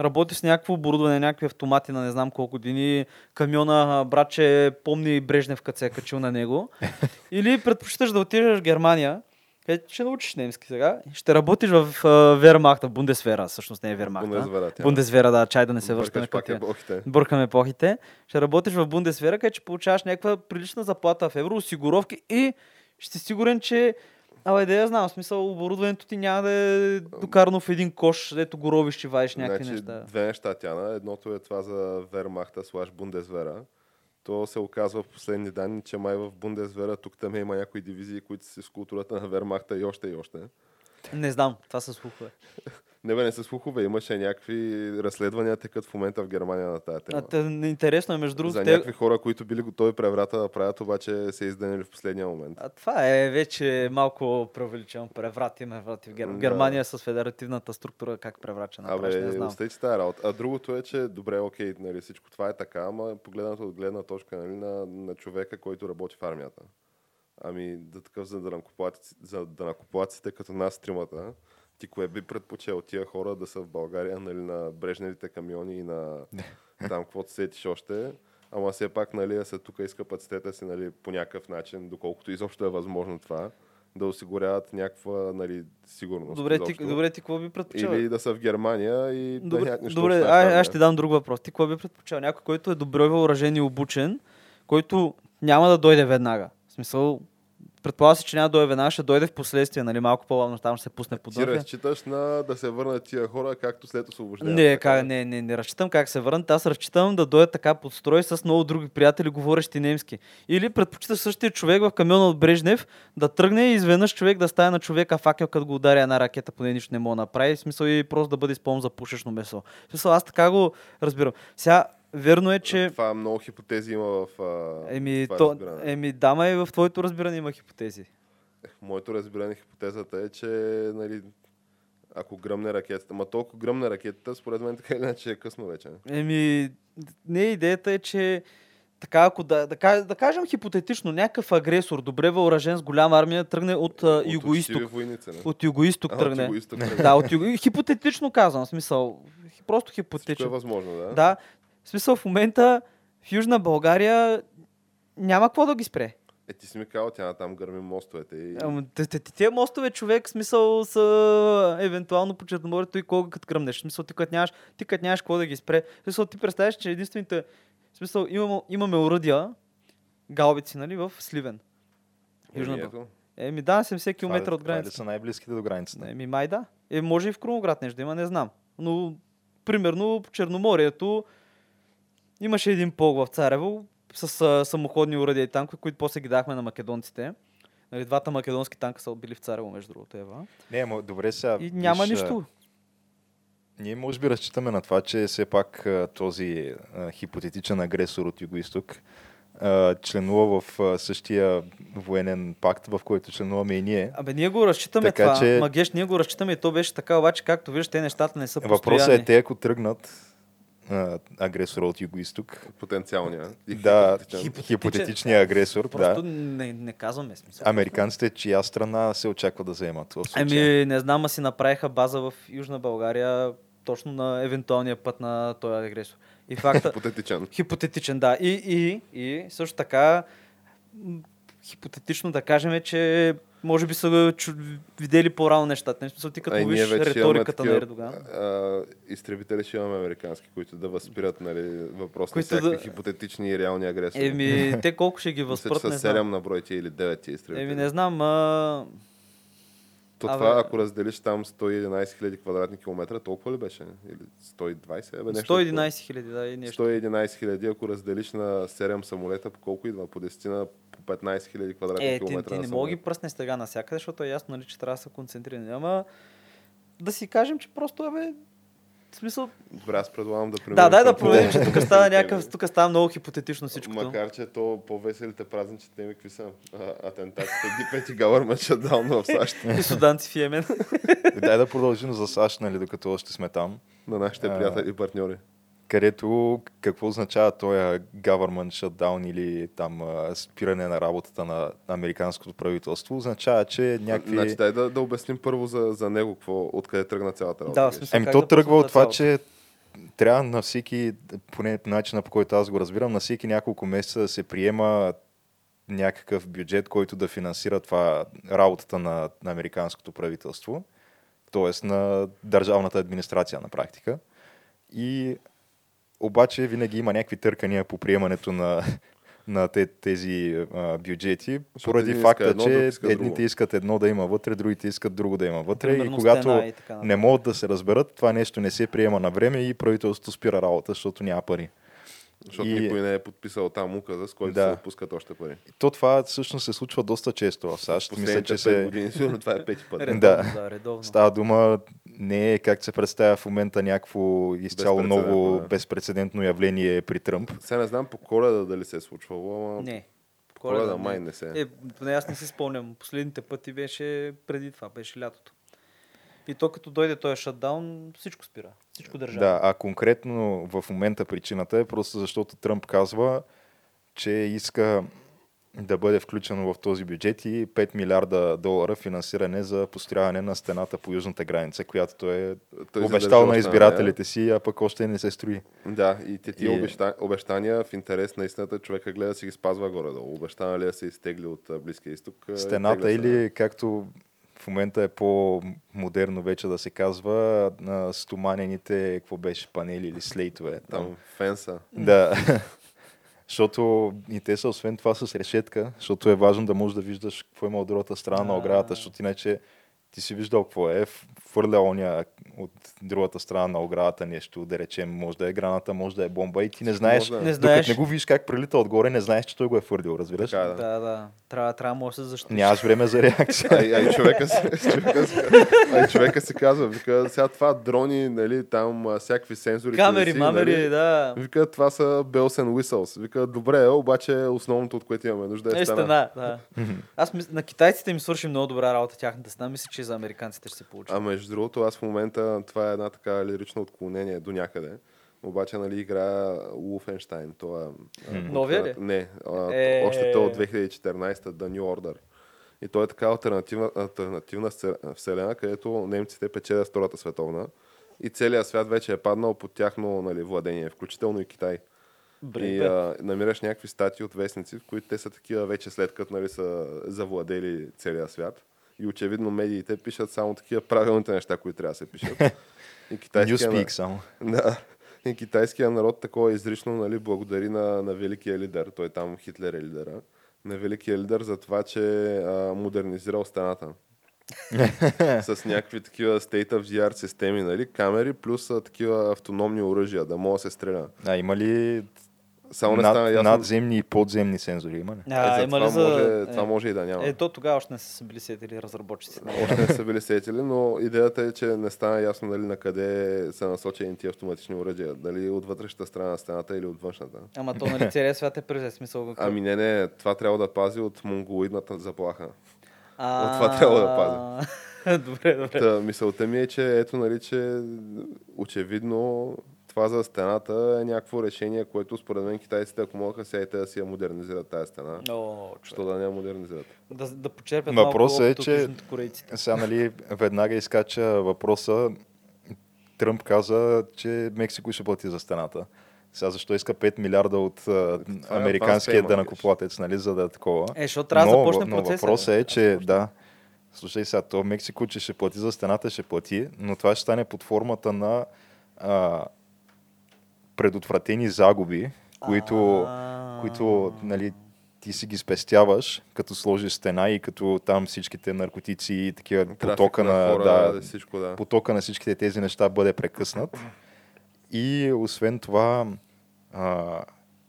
Speaker 1: работиш с някакво оборудване, някакви автомати на не знам колко години, камиона, а, братче, помни Брежнев, като се е качил на него. Или предпочиташ да отидеш в Германия, където ще научиш немски сега, ще работиш в а, Вермахта, Бундесвера, всъщност не е Вермахта.
Speaker 2: Бундесвера, тя.
Speaker 1: Бундесвера, да, чай да не се връщаме към
Speaker 2: епохите.
Speaker 1: бъркаме епохите, ще работиш в Бундесвера, където ще получаваш някаква прилична заплата в евро, осигуровки и ще си сигурен, че Абе, да я знам, в смисъл, оборудването ти няма да е докарано в един кош, дето го ровиш и вадиш някакви
Speaker 2: Значи,
Speaker 1: неща.
Speaker 2: две неща, Тяна. Едното е това за Вермахта слаш Бундесвера. То се оказва в последни данни, че май в Бундесвера тук там има някои дивизии, които са с културата на Вермахта и още и още.
Speaker 1: Не знам, това са слухове.
Speaker 2: Не бе, не са слухове, имаше някакви разследвания текат в момента в Германия на тази тема.
Speaker 1: А, те, интересно е, между другото,
Speaker 2: За
Speaker 1: те...
Speaker 2: някакви хора, които били готови преврата да правят, обаче се изданили в последния момент.
Speaker 1: А, това е вече малко преувеличено. Преврат има врати в Гер...
Speaker 2: Да.
Speaker 1: Германия с федеративната структура, как преврача направиш, не
Speaker 2: Абе,
Speaker 1: знам.
Speaker 2: остави тази работа. А другото е, че добре, окей, нали, всичко това е така, ама погледнато от гледна точка нали, на, на човека, който работи в армията. Ами, да такъв за данакоплатци- за данакоплатците като нас тримата, ти кое би предпочел тия хора да са в България, нали, на брежневите камиони и на там, каквото сетиш още, ама все пак, нали, да са тук и с капацитета си, нали, по някакъв начин, доколкото изобщо е възможно това, да осигуряват някаква, нали, сигурност.
Speaker 1: Добре, ти,
Speaker 2: изобщо.
Speaker 1: добре, ти какво би предпочел?
Speaker 2: Или да са в Германия и да
Speaker 1: Добре,
Speaker 2: нямат нищо
Speaker 1: добре
Speaker 2: армия.
Speaker 1: аз ще дам друг въпрос. Ти какво би предпочел? Някой, който е добре въоръжен и обучен, който няма да дойде веднага. В смисъл, предполага се, че няма да дойде веднага, ще дойде в последствие, нали, малко по-бавно там ще се пусне по
Speaker 2: Ти
Speaker 1: дъвка.
Speaker 2: разчиташ на да се върнат тия хора, както след освобождението.
Speaker 1: Не,
Speaker 2: така
Speaker 1: не, не, не разчитам как се върнат. Аз разчитам да дойдат така под строй с много други приятели, говорещи немски. Или предпочиташ същия човек в камиона от Брежнев да тръгне и изведнъж човек да стане на човека факел, като го ударя една ракета, поне нищо не мога да направи. В смисъл и просто да бъде използван за пушечно месо. В смисъл, аз така го разбирам. Сега, верно е, че...
Speaker 2: Това много хипотези има в а,
Speaker 1: Еми,
Speaker 2: това
Speaker 1: то,
Speaker 2: разбиране.
Speaker 1: еми, дама и в твоето разбиране има хипотези.
Speaker 2: Моето разбиране, хипотезата е, че нали, ако гръмне ракетата, ма толкова гръмне ракетата, според мен така или иначе е късно вече.
Speaker 1: Еми, не, идеята е, че така, ако да, да, да кажем хипотетично, някакъв агресор, добре въоръжен с голяма армия, тръгне от,
Speaker 2: От
Speaker 1: юго-исток. От юго-исток тръгне.
Speaker 2: От юго-исток.
Speaker 1: Да, от юго... Хипотетично казвам, смисъл. Просто
Speaker 2: Всичко е
Speaker 1: хипотетично.
Speaker 2: възможно, да?
Speaker 1: Да, в смисъл в момента в Южна България няма какво да ги спре.
Speaker 2: Е, ти си ми казал, тя там гърми мостовете. И...
Speaker 1: Ама, те- те- те- Тия мостове, човек, смисъл са евентуално по Черноморието и кога като кръмнеш. В смисъл, ти като нямаш, ти като нямаш какво да ги спре. Смисъл, ти представяш, че единствените... Смисъл, имаме, имаме уръдия, галбици, нали, в Сливен. Южна
Speaker 2: Еми,
Speaker 1: България.
Speaker 2: ето.
Speaker 1: Еми да, 70
Speaker 3: Това
Speaker 1: км от
Speaker 3: това ли
Speaker 1: границата.
Speaker 3: са най-близките до границата.
Speaker 1: Еми май да. Е, може и в Крумоград нещо да има, не знам. Но, примерно, по Черноморието имаше един полк в Царево с а, самоходни уредия и танкове, които после ги дахме на македонците. Нали, двата македонски танка са били в Царево, между другото, Ева.
Speaker 3: Не, ма, добре сега.
Speaker 1: И няма
Speaker 3: виж,
Speaker 1: нищо.
Speaker 3: Ние може би разчитаме на това, че все пак този а, хипотетичен агресор от Юго-Исток членува в а, същия военен пакт, в който членуваме и ние.
Speaker 1: Абе, ние го разчитаме
Speaker 3: Така
Speaker 1: това.
Speaker 3: че-
Speaker 1: Магеш, ние го разчитаме и то беше така, обаче, както виждаш, те нещата не са
Speaker 3: Въпросът
Speaker 1: постоянни.
Speaker 3: е те, ако тръгнат а, агресора от Юго-Исток,
Speaker 2: Потенциалния. И
Speaker 3: да,
Speaker 2: хипотетичен.
Speaker 3: Хипотетичният агресор,
Speaker 1: Просто
Speaker 3: да.
Speaker 1: не, не казваме смисъл.
Speaker 3: Американците, чия страна се очаква да заемат в случая?
Speaker 1: Ами, не знам, а си направиха база в Южна България точно на евентуалния път на този агресор. И факта...
Speaker 2: Хипотетичен.
Speaker 1: хипотетичен, да. И, и, и също така, хипотетично да кажем, че може би са чу... видели по-рано нещата. В смисъл, ти като виж риториката на
Speaker 2: имаме
Speaker 1: Ердоган.
Speaker 2: такива, а, изтребители ще имаме американски, които да възпират нали, въпрос на
Speaker 1: Които
Speaker 2: всякакви
Speaker 1: да-
Speaker 2: хипотетични и реални агресори.
Speaker 1: Еми, те колко ще ги
Speaker 2: Мисля, че
Speaker 1: възпрат,
Speaker 2: са
Speaker 1: не
Speaker 2: 7
Speaker 1: знам.
Speaker 2: на брой тия или 9 тия изтребители.
Speaker 1: Еми, не знам, а...
Speaker 2: То
Speaker 1: Абе-
Speaker 2: това, ако разделиш там 111 000 квадратни километра, толкова ли беше? Или 120? Абе, нещо
Speaker 1: 111 хиляди, да, и нещо.
Speaker 2: 111 хиляди, ако разделиш на 7 самолета, по колко идва? По 10 на по 15 хиляди квадратни
Speaker 1: Е, ти,
Speaker 2: километра.
Speaker 1: ти
Speaker 2: на
Speaker 1: не мога ги пръснеш сега навсякъде, защото е ясно, нали, че трябва да са концентрирани. Ама да си кажем, че просто, абе, в смисъл...
Speaker 2: Добре, аз предлагам да преминем
Speaker 1: Да, дай да проверим, че тук става някакъв, тук става много хипотетично всичко.
Speaker 2: Макар, че то по-веселите празници теми какви са? А, атентатите, Дипети Government Shutdown в САЩ
Speaker 1: И суданци в Йемен.
Speaker 3: Дай да продължим за САЩ, нали, докато още сме там.
Speaker 2: на нашите приятели и партньори.
Speaker 3: Където какво означава този government shutdown или там спиране на работата на американското правителство, означава, че някакви...
Speaker 2: Значи, дай да, да обясним първо за, за него, какво, откъде тръгна цялата работа.
Speaker 1: Да, смисъл,
Speaker 3: Еми то
Speaker 1: да
Speaker 3: тръгва от това,
Speaker 1: цялото?
Speaker 3: че трябва на всеки, поне по начина по който аз го разбирам, на всеки няколко месеца да се приема някакъв бюджет, който да финансира това работата на, на американското правителство, т.е. на държавната администрация на практика. И обаче винаги има някакви търкания по приемането на, на те, тези а, бюджети,
Speaker 2: Защото
Speaker 3: поради факта,
Speaker 2: едно,
Speaker 3: че
Speaker 2: иска
Speaker 3: едните
Speaker 2: друго.
Speaker 3: искат едно да има вътре, другите искат друго да има вътре.
Speaker 1: Примерно
Speaker 3: и когато
Speaker 1: стена и така
Speaker 3: не могат да се разберат, това нещо не се приема на време и правителството спира работа, защото няма пари.
Speaker 2: Защото
Speaker 3: И-
Speaker 2: никой не е подписал там указа, с който
Speaker 3: Да.
Speaker 2: се отпускат още пари.
Speaker 3: То това всъщност се случва доста често в САЩ. Мисля, че се...
Speaker 2: години, сигурно това е пети път.
Speaker 1: Редовно,
Speaker 3: Да.
Speaker 1: да, редовно.
Speaker 3: Става дума не е как се представя в момента някакво изцяло ново
Speaker 2: да.
Speaker 3: безпредседентно явление при Тръмп.
Speaker 2: Сега не знам по коледа дали се е случвало, ама
Speaker 1: Не.
Speaker 2: по коледа май не се.
Speaker 1: Е, поне аз не си спомням. Последните пъти беше преди това, беше лятото. И то като дойде този шатдаун, всичко спира. Всичко държава.
Speaker 3: Да, а конкретно в момента причината е просто защото Тръмп казва, че иска да бъде включено в този бюджет и 5 милиарда долара финансиране за построяване на стената по южната граница, която той е
Speaker 2: Той
Speaker 3: обещал на избирателите си, а пък още не се строи.
Speaker 2: Да, и те тия
Speaker 3: И-
Speaker 2: обеща... обещания в интерес на истината човека гледа да си ги спазва горе-долу. Обещана ли да се изтегли от Близкия изток?
Speaker 3: Стената или както в момента е по-модерно вече да се казва, на стоманените, какво беше, панели или слейтове. Там.
Speaker 2: Там фенса.
Speaker 3: Да. Защото и те са освен това с решетка, защото е важно да можеш да виждаш какво има от другата страна на оградата, защото иначе ти си виждал какво е, фърля оня от другата страна на оградата нещо, да речем, може да е граната, може да е бомба и ти не знаеш,
Speaker 2: да е.
Speaker 1: Не
Speaker 3: докато
Speaker 1: знаеш.
Speaker 3: не го видиш как прелита отгоре, не знаеш, че той го е фърлил, разбираш?
Speaker 2: Така, да.
Speaker 1: Да, да. Трябва, трябва може да се защитиш.
Speaker 3: Нямаш време за реакция.
Speaker 2: А, и- а и човека си, човека си, а и човека си казва, вика, сега това дрони, нали, там всякакви сензори.
Speaker 1: Камери,
Speaker 2: си,
Speaker 1: мамери,
Speaker 2: нали,
Speaker 1: да.
Speaker 2: Вика, това са bells and whistles. Вика, добре, обаче основното, от което имаме нужда е,
Speaker 1: Е,
Speaker 2: стена.
Speaker 1: стена, да. Аз на китайците ми свърши много добра работа тяхната стена. Мисля, че и за американците ще се получи.
Speaker 2: А между другото, аз в момента, това е една така лирично отклонение до някъде. Обаче, нали, игра Wolfenstein. Това, от,
Speaker 1: Новия ли?
Speaker 2: Не, а,
Speaker 1: Е.
Speaker 2: още то от 2014, The New Order. И той е така альтернативна, альтернативна вселена, където немците печелят Втората световна. И целият свят вече е паднал под тяхно нали, владение, включително и Китай.
Speaker 1: Бре,
Speaker 2: и а, намираш някакви статии от вестници, в които те са такива вече след като нали, са завладели целия свят. И очевидно медиите пишат само такива правилните неща, които трябва да се пишат. И китайския,
Speaker 3: Newspeak само.
Speaker 2: да. И китайския народ такова изрично нали, благодари на, на великия лидер. Той там Хитлер е лидера. На великия лидер за това, че а, модернизирал стената. с някакви такива state of the art системи, нали, камери, плюс а, такива автономни оръжия, да мога да се стреля.
Speaker 3: А има ли
Speaker 2: Само не стана ясно.
Speaker 3: надземни и подземни сензори? Има ли?
Speaker 1: А,
Speaker 2: е, за
Speaker 1: има
Speaker 2: това,
Speaker 1: ли за...
Speaker 2: може, това
Speaker 1: е,
Speaker 2: може и да няма.
Speaker 1: Е, то тогава още не са се били сетили разработчиците.
Speaker 2: Още не са били сетили, но идеята е, че не стана ясно нали, на къде са насочени тия автоматични оръжия. Дали от вътрешната страна на стената или от външната.
Speaker 1: Ама то, нали, целият свят е през смисъл. какъв-
Speaker 2: Ами не, не, това трябва да пази от монголоидната заплаха.
Speaker 1: А,
Speaker 2: от това трябва да
Speaker 1: добре, добре.
Speaker 2: Та, мисълта ми е, че ето, нали, че очевидно това за стената е някакво решение, което според мен китайците, ако могат сега и те да си я модернизират тази стена,
Speaker 1: О,
Speaker 2: що да не я модернизират?
Speaker 1: да, да почерпят
Speaker 3: Въпросът
Speaker 1: малко
Speaker 3: е, че-. Сега, нали, веднага изкача въпроса. Тръмп каза, че Мексико ще плати за стената. Сега защо иска 5 милиарда от а,
Speaker 2: е
Speaker 3: американския
Speaker 2: бlasphemy,
Speaker 3: дънакоплатец, нали, за да е такова.
Speaker 1: Е, защото трябва да
Speaker 3: но,
Speaker 1: започне
Speaker 3: но
Speaker 1: процеса.
Speaker 3: въпросът
Speaker 1: бе.
Speaker 3: е, че да, слушай сега, то Мексико, че ще плати за стената, ще плати, но това ще стане под формата на а, предотвратени загуби, които, които нали, ти си ги спестяваш, като сложиш стена и като там всичките наркотици и такива
Speaker 2: Трафик
Speaker 3: потока на,
Speaker 2: хора,
Speaker 3: да,
Speaker 2: всичко, да.
Speaker 3: потока на всичките тези неща бъде прекъснат. И освен това, а,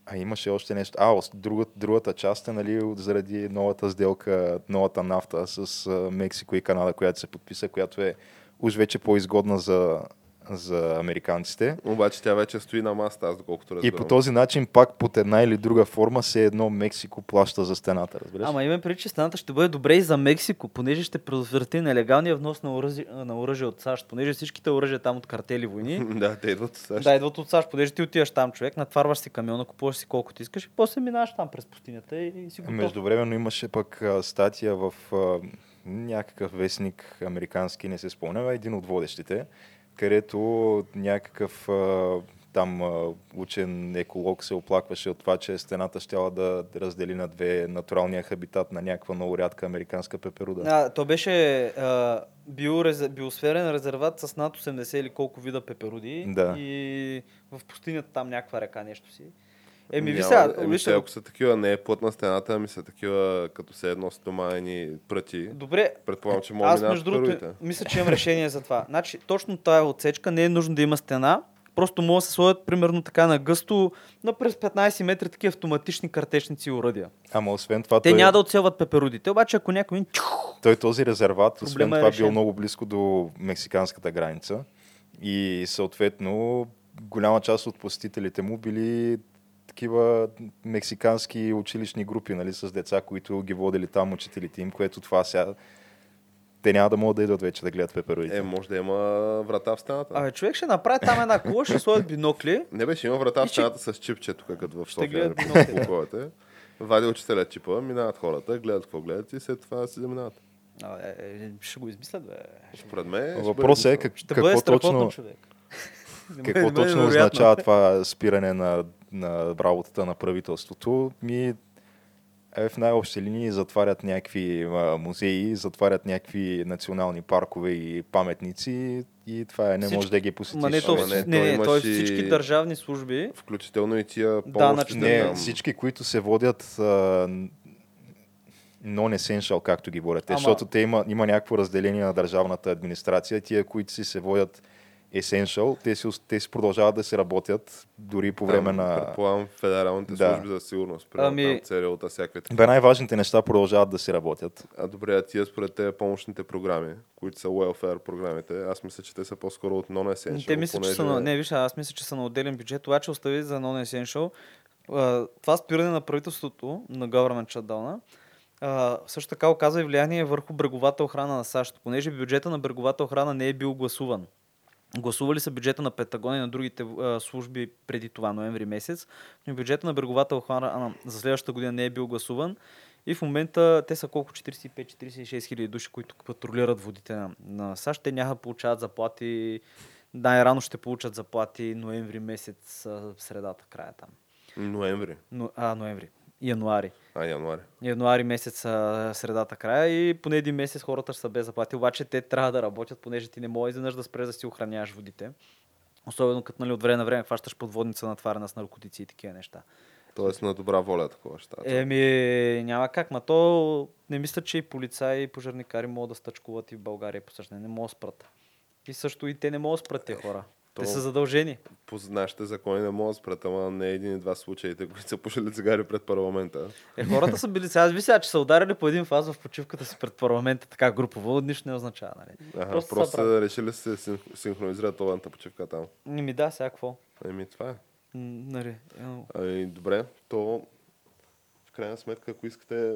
Speaker 3: а имаше още нещо. А, другата, другата част е нали, заради новата сделка, новата нафта с Мексико и Канада, която се подписа, която е уж вече по-изгодна за, за американците.
Speaker 2: Обаче тя вече стои на маста, аз доколкото
Speaker 3: И
Speaker 2: разбирам.
Speaker 3: по този начин пак под една или друга форма се едно Мексико плаща за стената, разбираш?
Speaker 1: Ама имам преди, че стената ще бъде добре и за Мексико, понеже ще предотврати нелегалния внос на оръжие, на оръжие от САЩ, понеже всичките оръжия там от картели войни.
Speaker 2: да, те идват от САЩ.
Speaker 1: Да, идват от САЩ, понеже ти отиваш там, човек, натварваш си камиона, купуваш си колкото искаш и после минаваш там през пустинята и си готов.
Speaker 3: Междувременно имаше пък а, статия в а, някакъв вестник американски, не се спомнява, един от водещите, където някакъв там учен еколог се оплакваше от това, че стената щяла да раздели на две натуралния хабитат на някаква много рядка американска пеперуда.
Speaker 1: А, то беше а, биорез... биосферен резерват с над 80 или колко вида пеперуди.
Speaker 3: Да.
Speaker 1: И в пустинята там някаква река нещо си. Еми, ви сега,
Speaker 2: еми, те, ако са такива, не е плътна стената, ами са такива, като се едно стоманени пръти.
Speaker 1: добре,
Speaker 2: Предполагам, че могат
Speaker 1: аз
Speaker 2: да
Speaker 1: между другото мисля, че имам решение за това. Значи, точно тая отсечка не е нужно да има стена, Просто могат да се сложат примерно така на гъсто, на през 15 метра такива автоматични картечници и уръдия.
Speaker 3: Ама освен това,
Speaker 1: Те
Speaker 3: той,
Speaker 1: няма да отселват пеперудите, обаче ако някой...
Speaker 3: той този резерват, освен
Speaker 1: е
Speaker 3: това,
Speaker 1: решен.
Speaker 3: бил много близко до мексиканската граница. И съответно, голяма част от посетителите му били такива мексикански училищни групи, нали, с деца, които ги водили там учителите им, което това сега те няма да могат да идват вече да гледат пеперудите.
Speaker 2: Е, може да има врата в стената.
Speaker 1: Абе, човек ще направи там една кула, ще сложат бинокли.
Speaker 2: Не беше, има врата в
Speaker 1: ще-
Speaker 2: стената с чипче, тук като в
Speaker 1: Ще
Speaker 2: София.
Speaker 1: гледат
Speaker 2: нали. Вади учителя чипа, минават хората, гледат какво гледат и след това си заминават.
Speaker 1: А, е, е, ще го измислят, бе.
Speaker 2: Според мен. ще
Speaker 3: Въпросът
Speaker 2: бъде
Speaker 3: е как,
Speaker 1: Ще бъде
Speaker 3: какво
Speaker 1: страхотно,
Speaker 3: точно,
Speaker 1: човек.
Speaker 3: какво
Speaker 1: Бъде
Speaker 3: точно означава това спиране на, на работата на правителството. Ми, е, в най-общи линии затварят някакви а, музеи, затварят някакви национални паркове и паметници и това е, не
Speaker 1: Всички-
Speaker 3: може да ги посетиш.
Speaker 1: Ма не, то,
Speaker 2: не,
Speaker 1: не,
Speaker 2: той
Speaker 1: не, той
Speaker 2: и-
Speaker 1: всички държавни служби.
Speaker 2: Включително и тия
Speaker 1: Да,
Speaker 2: помощи.
Speaker 1: значи
Speaker 3: Не,
Speaker 2: там.
Speaker 3: всички, които се водят а, non-essential, както ги водят.
Speaker 1: Ама-
Speaker 3: Защото те има, има някакво разделение на държавната администрация. Тия, които си се водят essential, те си, те си продължават да се работят дори по време
Speaker 2: Там,
Speaker 3: на...
Speaker 2: Предполагам, федералните
Speaker 3: Да.
Speaker 2: служби за сигурност. Примерно,
Speaker 1: Ами-
Speaker 2: там ЦРУ-та, всякакви такива.
Speaker 3: Бе, най-важните неща продължават да се работят.
Speaker 2: А добре, а тия според те помощните програми, които са welfare програмите, аз мисля, че те са по-скоро от non-essential.
Speaker 1: Те мисля, че са на... Не, виж, аз мисля, че са на отделен бюджет, обаче остави за non-essential. Това спиране на правителството на government shutdown а, също така оказва и влияние върху бреговата охрана на САЩ, понеже бюджета на бреговата охрана не е бил гласуван. Гласували са бюджета на Пентагон и на другите а, служби преди това, ноември месец, но бюджета на бреговата охрана за следващата година не е бил гласуван. И в момента те са колко 45-46 хиляди души, които патрулират водите на, на САЩ. Те няма да получават заплати. Най-рано ще получат заплати ноември месец, средата, края там.
Speaker 2: Ноември.
Speaker 1: Но, а, ноември. Януари.
Speaker 2: А, януари.
Speaker 1: Януари месец, средата, края и поне един месец хората ще са без заплати. Обаче те трябва да работят, понеже ти не можеш изведнъж да спреш да си охраняваш водите. Особено като нали, от време на време хващаш подводница натварена с наркотици и такива неща.
Speaker 2: Тоест на добра воля такова ще.
Speaker 1: Еми, няма как, ма то не мисля, че и полицаи и пожарникари могат да стъчкуват и в България по същия. Не могат спрат. И също и те не могат спрат тези хора. Те
Speaker 2: То-
Speaker 1: са задължени.
Speaker 2: По нашите закони не могат да спрат, ама не един и два случаите, които са пушили цигари пред парламента.
Speaker 1: Е, хората са били сега. Аз сега, че са ударили по един фаз в почивката си пред парламента, така групово, нищо не означава, нали?
Speaker 2: Ага,
Speaker 1: Просто
Speaker 2: просто,
Speaker 1: са
Speaker 2: решили се син- синхронизират толната почивка там.
Speaker 1: Не ми да, сега какво?
Speaker 2: Еми, това е.
Speaker 1: Нали, е,
Speaker 2: Ами, добре, то в крайна сметка, ако искате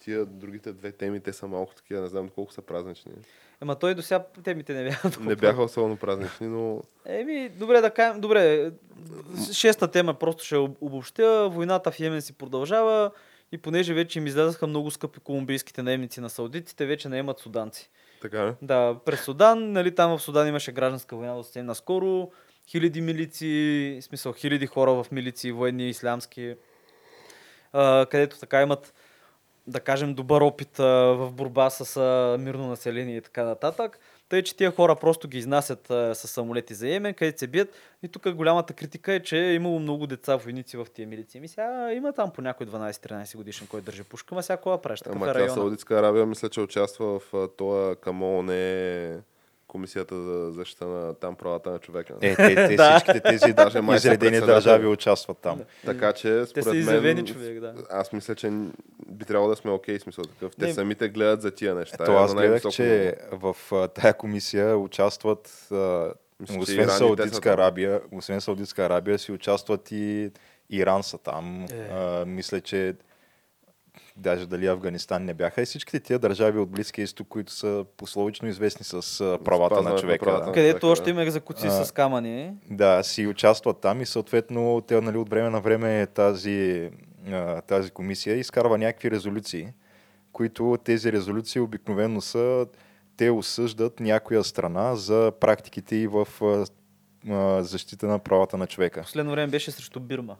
Speaker 2: тия другите две теми, те са малко такива, не знам колко са празнични.
Speaker 1: Ема той до сега темите не бяха.
Speaker 2: Не бяха особено празнични, но
Speaker 1: Еми, добре да кажем, добре. Шеста тема просто ще об- обобщя. Войната в Йемен си продължава и понеже вече им излязаха много скъпи колумбийските наемници на саудитите, вече наемат суданци.
Speaker 2: така не?
Speaker 1: Да, през Судан, нали, там в Судан имаше гражданска война до съвсем наскоро. Хиляди милици, в смисъл хиляди хора в милиции, военни, ислямски, където така имат, да кажем, добър опит а, в борба с а, мирно население и така нататък. Тъй, че тия хора просто ги изнасят а, с самолети за Йемен, където се бият. И тук голямата критика е, че е имало много деца войници в тия милиции. Ми сега има там по някой 12-13 годишен, който държи пушка, ма сега кога? Такъв
Speaker 2: Ама
Speaker 1: е
Speaker 2: тя
Speaker 1: района.
Speaker 2: Саудитска Арабия мисля, че участва в това към ООН комисията за защита на там правата на човека.
Speaker 3: Е, те, те
Speaker 1: Да.
Speaker 3: всичките тези
Speaker 2: Даже май са
Speaker 3: изредени държави участват там.
Speaker 2: Така че,
Speaker 1: Те
Speaker 2: според
Speaker 1: са
Speaker 2: мен,
Speaker 1: изявени човек, да.
Speaker 2: аз мисля, че би трябвало да сме окей, смисъл такъв. Те
Speaker 1: Не.
Speaker 2: самите гледат за тия неща.
Speaker 3: Ето
Speaker 2: е
Speaker 3: аз
Speaker 2: на
Speaker 3: гледах, че в тая комисия участват
Speaker 2: Мисля,
Speaker 3: освен
Speaker 2: те са
Speaker 3: Саудитска. Арабия, освен Саудитска Арабия си участват и Иран са там.
Speaker 1: Е.
Speaker 3: А, мисля, че даже дали Афганистан не бяха и всичките тия държави от Близкия изток, които са пословично известни с правата
Speaker 2: Спазването
Speaker 3: на човека.
Speaker 2: правата
Speaker 3: да.
Speaker 1: Където
Speaker 2: човека,
Speaker 1: още има екзекуции
Speaker 3: А,
Speaker 1: с камъни.
Speaker 3: Да, си участват там и съответно те нали, от време на време тази, тази комисия изкарва някакви резолюции, които тези резолюции обикновено са те осъждат някоя страна за практиките и в защита на правата на човека.
Speaker 1: Последно време беше срещу Бирма.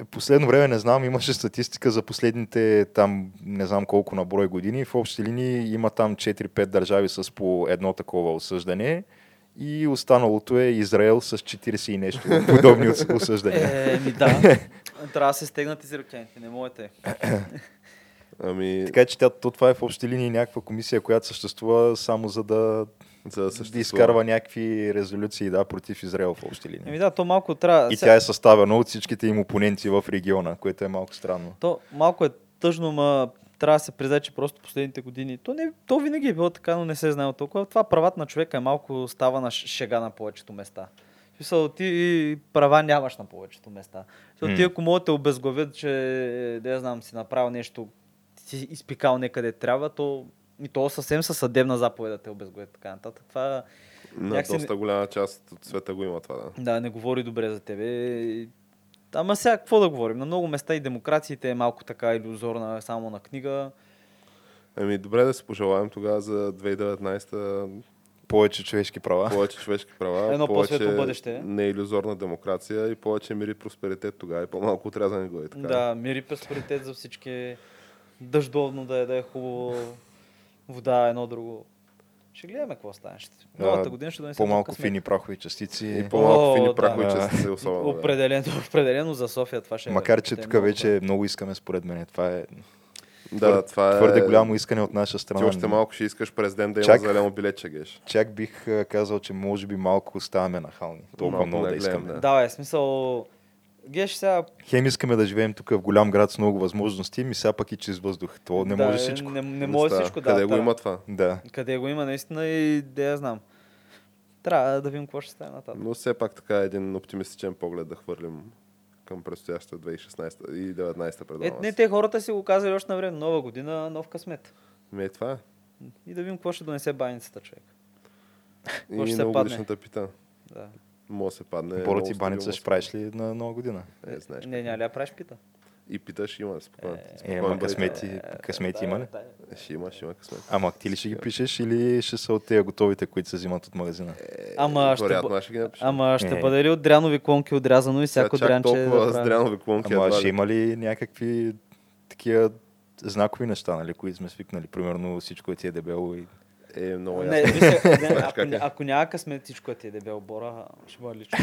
Speaker 3: Е, Последно време не знам, имаше статистика за последните там не знам колко на брой години. В общи линии има там 4-5 държави с по едно такова осъждане и останалото е Израел с 40 и нещо подобни ос- осъждания.
Speaker 1: Е, ми да. Трябва да се стегнат изръчените, не можете.
Speaker 2: Ами,
Speaker 3: Така че тя, то това е в общи линии някаква комисия, която съществува само за да
Speaker 2: За да
Speaker 3: изкарва някакви резолюции да, против Израел в общи линии.
Speaker 1: Еми да, то малко трябва...
Speaker 3: И тя е съставена от всичките им опоненти в региона, което е малко странно.
Speaker 1: То малко е тъжно, ма трябва да се признае, че просто последните години. То, не, то винаги е било така, но не се е знаело толкова. Това правата на човека е малко става на шега на повечето места. Смисъл, ти права нямаш на повечето места. Защото ти
Speaker 3: М.
Speaker 1: ако могат да те обезглавят, че да я знам, си направил нещо, си изпикал някъде трябва, то и то съвсем със съдебна заповед да те обезглавят така нататък. Това
Speaker 2: На
Speaker 1: някакси не-
Speaker 2: доста голяма част от света го има това, да.
Speaker 1: да, не говори добре за тебе. Ама сега, какво да говорим? На много места и демокрациите е малко така иллюзорна, само на книга.
Speaker 2: Ами добре да се пожелаем тогава за 2019
Speaker 3: Повече човешки права.
Speaker 2: повече човешки права,
Speaker 1: Едно
Speaker 2: повече
Speaker 1: по-светло бъдеще.
Speaker 2: неиллюзорна демокрация и повече мир и просперитет тогава и по-малко отрязани глави. Така.
Speaker 1: Да, мир и просперитет за всички. Дъждовно да е, да е хубаво. Вода, едно друго. Ще гледаме какво стане. Новата година ще донесе
Speaker 3: По-малко фини прахови частици.
Speaker 2: И по-малко
Speaker 1: О,
Speaker 2: фини
Speaker 1: да.
Speaker 2: прахови
Speaker 3: Да.
Speaker 2: частици, особено. да.
Speaker 1: Определено, определено за София това ще е.
Speaker 3: Макар, че
Speaker 1: е
Speaker 3: тук
Speaker 1: много
Speaker 3: вече много искаме според мен. Това е
Speaker 2: Да, това е...
Speaker 3: твърде голямо искане от наша
Speaker 2: Ти
Speaker 3: страна.
Speaker 2: още малко ще искаш президент да има
Speaker 3: Чак.
Speaker 2: зелено билетче, геш.
Speaker 3: Чак бих казал, че може би малко оставаме нахални. Толкова
Speaker 2: Малко
Speaker 3: много да искаме.
Speaker 2: да.
Speaker 1: Да, е смисъл. Геш сега.
Speaker 3: Хем искаме да живеем тук в голям град с много възможности, ми сега пък и чрез въздух. То не
Speaker 1: да,
Speaker 3: може всичко.
Speaker 1: Не, не
Speaker 2: Не
Speaker 1: може
Speaker 2: става.
Speaker 1: всичко, да.
Speaker 2: Къде го
Speaker 1: трябва-
Speaker 2: има това?
Speaker 3: Да.
Speaker 1: Къде го има наистина и да я знам. Трябва да видим какво ще стане нататък.
Speaker 2: Но все пак така е един оптимистичен поглед да хвърлим към предстоящата 2016 и 2019 пред
Speaker 1: Е, не, те хората си го казали още на време. Нова година, нов късмет.
Speaker 2: Ми е това е.
Speaker 1: И да видим какво ще донесе баницата, човек.
Speaker 2: И
Speaker 1: Какво ще се
Speaker 2: новогодишната пита.
Speaker 1: Да.
Speaker 2: Може да се падне.
Speaker 3: Боро ти баница ще правиш ли на нова година?
Speaker 2: се- Е, знаеш.
Speaker 1: Не, няма ли правиш пита?
Speaker 2: И питаш, има спокойно.
Speaker 1: Е,
Speaker 3: Е, ама късмети, късмети има ли?
Speaker 2: Е, Ще има, ще има късмет.
Speaker 3: Ама ти ли ще ги пишеш или ще са от тези готовите, които се взимат от магазина?
Speaker 2: Е,
Speaker 1: Ама ще
Speaker 2: ги.
Speaker 1: Ама ще
Speaker 3: Е.
Speaker 1: бъде ли от дрянови клонки отрязано и всяко дрянче
Speaker 2: толкова
Speaker 1: да
Speaker 2: с дрянови клонки.
Speaker 3: Ама ще има ли някакви такива знакови неща, нали, които сме свикнали? Примерно всичко ти е дебело и...
Speaker 2: Е, много
Speaker 1: Не,
Speaker 2: ясно.
Speaker 1: не,
Speaker 2: Знаеш
Speaker 1: ако,
Speaker 2: е.
Speaker 1: ако няма късмет всичко ти е дебел бора, ще бъде лично.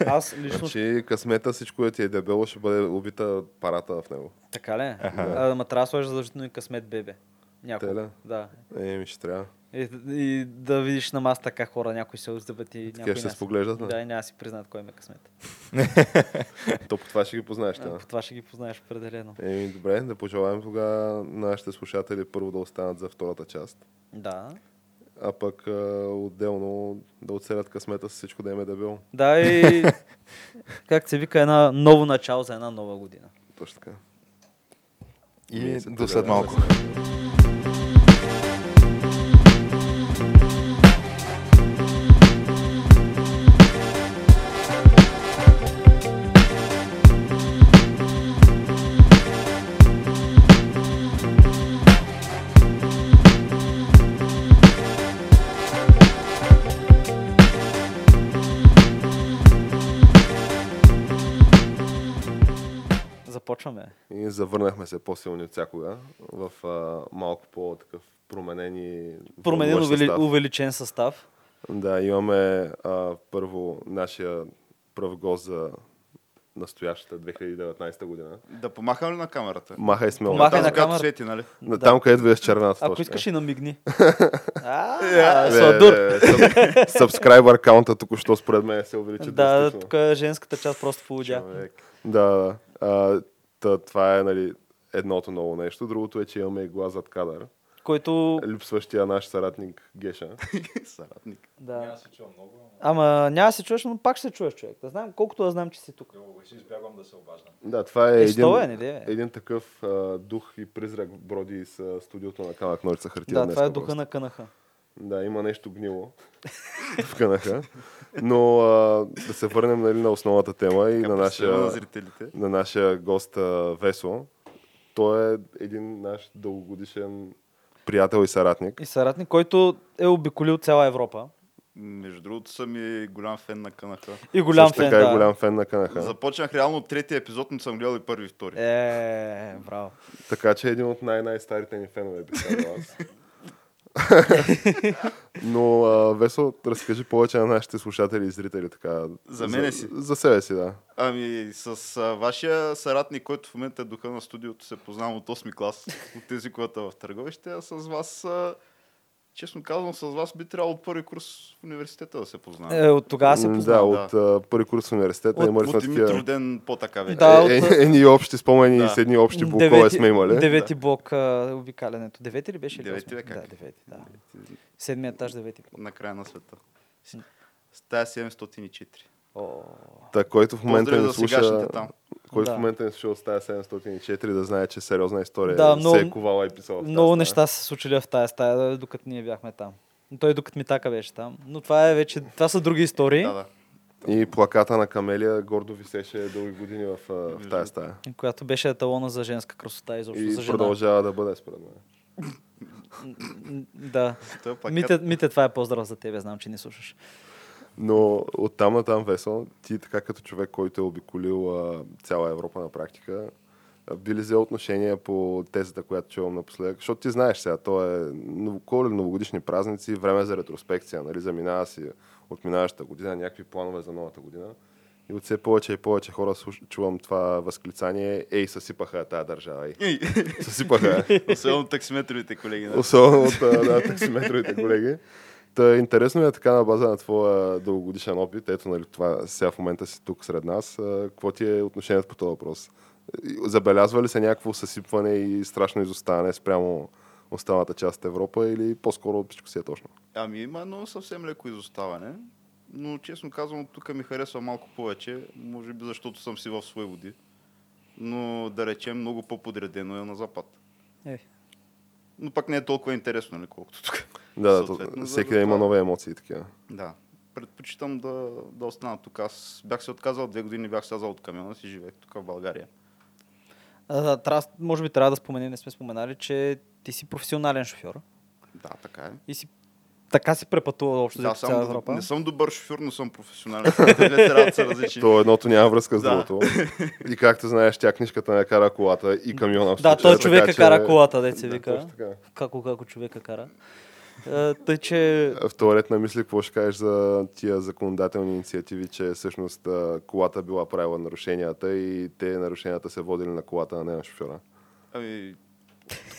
Speaker 1: Аз лично
Speaker 2: Значи късмета всичко да ти е дебело, ще бъде убита парата в него.
Speaker 1: Така ли?
Speaker 3: Аха.
Speaker 1: А, Ама трябва да сложиш задължително и късмет бебе. Някой. Да.
Speaker 2: Е, ми ще трябва.
Speaker 1: И, и, да видиш на масата как хора някой се оздъбят и някой
Speaker 2: Така ще се споглеждат.
Speaker 1: Да,
Speaker 2: Да.
Speaker 1: и няма да си признат кой има късмет.
Speaker 2: То по това ще ги познаеш. Да.
Speaker 1: По това ще ги познаеш определено.
Speaker 2: Еми, добре, да пожелаем тогава на нашите слушатели първо да останат за втората част,
Speaker 1: Да.
Speaker 2: а пък а, отделно да оцелят късмета с всичко да им е дебело.
Speaker 1: Да и как се вика една ново начало за една нова година.
Speaker 2: Точно така.
Speaker 3: И
Speaker 2: Ние се
Speaker 3: до след малко.
Speaker 1: Започваме.
Speaker 2: И завърнахме се по-силни от всякога в а, малко по-такъв променени
Speaker 1: Променен увели,
Speaker 2: състав.
Speaker 1: увеличен състав.
Speaker 2: Да, имаме а, първо нашия пръв гост за настоящата 2019 година.
Speaker 4: Да помахам ли на камерата?
Speaker 2: Махай смело.
Speaker 1: Помахай на
Speaker 4: която
Speaker 1: камера.
Speaker 4: свети, нали?
Speaker 2: На,
Speaker 1: Да.
Speaker 2: Там, където вие с черната.
Speaker 1: Ако
Speaker 2: точка.
Speaker 1: искаш и намигни. А,
Speaker 2: Не,
Speaker 1: Сладур.
Speaker 2: съб- Subscriber каунта току-що според мен се увеличи
Speaker 1: Да, тук е женската част просто полудя.
Speaker 2: Да, да. Та, това е нали, едното ново нещо. Другото е, че имаме и глас зад кадър.
Speaker 1: Който...
Speaker 2: Липсващия наш съратник Геша.
Speaker 4: Съратник.
Speaker 1: Да. Ама няма да се чуеш, но пак ще се чуеш човек. Да знам, колкото да знам, че си тук.
Speaker 3: Ще избягвам да се обаждам.
Speaker 2: Да, това е
Speaker 1: Е,
Speaker 2: един,
Speaker 1: е, не
Speaker 2: един такъв а, дух и призрак броди с а, студиото на камък ножица хартия.
Speaker 1: Да, това е духа
Speaker 2: просто.
Speaker 1: на кънаха.
Speaker 2: Да, има нещо гнило в кънаха. Но а, да се върнем нали, на основната тема и на
Speaker 4: на
Speaker 2: нашия, на нашия гост а, Весо. Той е един наш дългогодишен приятел и съратник.
Speaker 1: И съратник, който е обиколил цяла Европа.
Speaker 4: Между другото съм и голям фен на Канаха.
Speaker 1: И голям
Speaker 2: Също
Speaker 1: фен,
Speaker 2: така
Speaker 1: да.
Speaker 2: е голям фен на Канаха.
Speaker 4: Започнах реално от третия епизод, но съм гледал и първи и втори.
Speaker 1: Е, браво.
Speaker 2: Така че е един от най-най-старите ни фенове, бих казал аз. Но, а, Весо, разкажи повече на нашите слушатели и зрители. Така,
Speaker 4: За мене си?
Speaker 2: За себе си, да.
Speaker 4: Ами с а, вашия съратник, който в момента е духа на студиото, се познавам от 8 клас, от езиковата в Търговище, а с вас а, Честно казвам, с вас би трябвало от първи курс в университета да се познаем.
Speaker 1: Е, от тогава се
Speaker 2: М,
Speaker 1: познавам.
Speaker 2: Да, от първи курс в университета
Speaker 1: От-
Speaker 2: имали
Speaker 4: От Димитър
Speaker 2: такива...
Speaker 4: роден по-така вече.
Speaker 1: Да,
Speaker 2: Е,
Speaker 1: от-
Speaker 2: е, Едни общи спомени
Speaker 4: Да.
Speaker 2: с едни общи блокове сме имали.
Speaker 1: Девети блок а, обикалянето. Девети ли беше? или
Speaker 4: Девети, бе, как?
Speaker 1: Да, девети, да. Седми етаж, девети блок.
Speaker 4: На края на света. Стая 704.
Speaker 2: Та, който в момента не слуша,
Speaker 4: там.
Speaker 2: който
Speaker 1: Да.
Speaker 2: в момента не слуша от стая 704, да знае, че е сериозна история.
Speaker 1: Да,
Speaker 2: Да,
Speaker 1: много-
Speaker 2: се е ковала и писала.
Speaker 1: много
Speaker 2: стая.
Speaker 1: неща са се случили в тази стая, докато ние бяхме там. Той докато Митака беше там. Но това е вече, това са други истории,
Speaker 4: Да, да.
Speaker 2: И плаката на Камелия гордо висеше дълги години в, в тази стая.
Speaker 1: която беше еталона за женска красота изобщо
Speaker 2: И
Speaker 1: за жена.
Speaker 2: продължава да бъде според мен.
Speaker 1: Да.
Speaker 4: Плакат,
Speaker 1: Мите, Мите, това е поздрав за тебе, знам, че не слушаш.
Speaker 2: Но от там на там весело, ти така като човек, който е обиколил а, цяла Европа на практика, би ли взел отношение по тезата, която чувам напоследък? Защото ти знаеш сега, то е нов- коледни новогодишни празници, време за ретроспекция, нали? заминава си от минаващата година, някакви планове за новата година. И от все повече и повече хора чувам това възклицание, ей, съсипаха тази държава, ей, съсипаха.
Speaker 4: Особено таксиметровите колеги. Да.
Speaker 2: Особено от да, таксиметровите колеги. Та, интересно ми е така на база на твоя дългогодишен опит. Ето, нали, това сега в момента си тук сред нас. Какво ти е отношението по този въпрос? Забелязва ли се някакво съсипване и страшно изоставане спрямо останалата част от Европа или по-скоро всичко си е точно?
Speaker 4: Ами има едно съвсем леко изоставане, но честно казвам, тук ми харесва малко повече, може би защото съм си в свои води. Но да речем, много по-подредено е на запад.
Speaker 1: Е,
Speaker 4: Но пак не е толкова интересно, нали, колкото тук.
Speaker 2: Да, всеки да има нови емоции такива.
Speaker 4: Да. Предпочитам да, да остана тук. Аз бях се отказал две години, бях слязал от камиона си, живеех тук в България.
Speaker 1: а, трябва, може би трябва да споменем, не сме споменали, че ти си професионален шофьор.
Speaker 4: Да, така е.
Speaker 1: И си така си препътувал общо
Speaker 4: Да,
Speaker 1: цяла Европа.
Speaker 4: не съм добър шофьор, но съм професионален. шофьор. Те две трябва да са различни.
Speaker 2: То едното няма връзка с другото. И както знаеш, тя книжката не кара колата и камиона. в
Speaker 1: Да, той човека кара колата, деца вика. Како, како човека кара. А, тъй, че
Speaker 2: В ред на мисли, какво ще кажеш за тия законодателни инициативи, че всъщност а, колата била правила нарушенията и те нарушенията се водили на колата, а не на шофьора?
Speaker 4: Ами,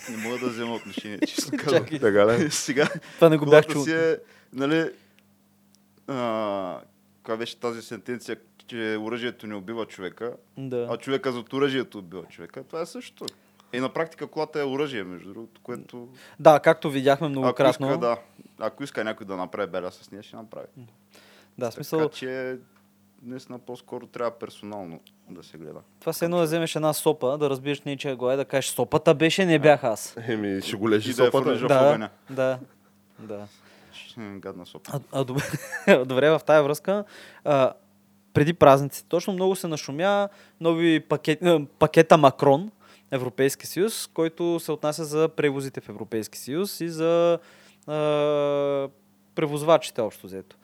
Speaker 4: не мога да взема отношение, честно казвам.
Speaker 2: Така ли?
Speaker 4: Сега,
Speaker 1: това не го бях чул.
Speaker 4: е, нали, а, каква беше тази сентенция, че оръжието не убива човека, а
Speaker 1: Да.
Speaker 4: човека зад оръжието убива човека. Това е същото. И на практика колата е оръжие, между другото, което...
Speaker 1: да, както видяхме
Speaker 4: Ако
Speaker 1: многократно.
Speaker 4: иска, да, ако иска някой да направи беля с нея, ще направи.
Speaker 1: да, смисъл,
Speaker 4: Така че, наистина по-скоро трябва персонално да се гледа.
Speaker 1: това се едно да вземеш една сопа, да разбиеш нечия глава и да кажеш сопата беше, не бях аз.
Speaker 2: Еми, ще го лежи
Speaker 4: И да
Speaker 2: сопата.
Speaker 1: Да,
Speaker 4: огъня.
Speaker 1: да, да.
Speaker 4: М, Гадна сопа.
Speaker 1: А, а добре, добре, в тая връзка, а, преди празниците, точно много се нашумя нови пакет, пакета Макрон, Европейски съюз, който се отнася за превозите в Европейски съюз и за а, превозвачите общо взето.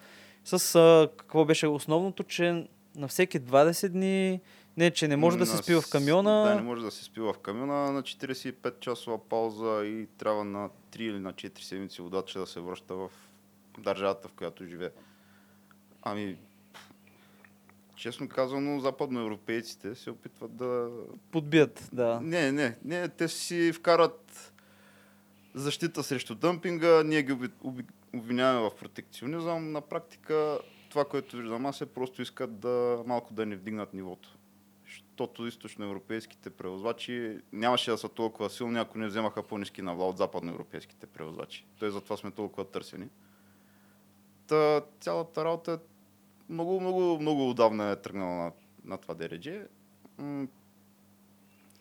Speaker 1: С а, какво беше основното, че на всеки 20 дни, не, че не може да се
Speaker 4: На
Speaker 1: спива в камиона.
Speaker 4: Да, не може да се спива в камиона на 45 часова пауза и трябва на 3 или на 4 седмици водача да се връща в държавата, в която живее. Ами, честно казано, западноевропейците се опитват да...
Speaker 1: подбият, да.
Speaker 4: Не, не, не, те си вкарат защита срещу дъмпинга, ние ги обвиняваме в протекционизъм. На практика това, което виждам аз е просто искат да малко да не вдигнат нивото. Защото източноевропейските превозвачи нямаше да са толкова силни, ако не вземаха по-низки навла от западноевропейските превозвачи. Той затова сме толкова търсени. Та, цялата работа е много, много, много отдавна е тръгнала на, на това дередже.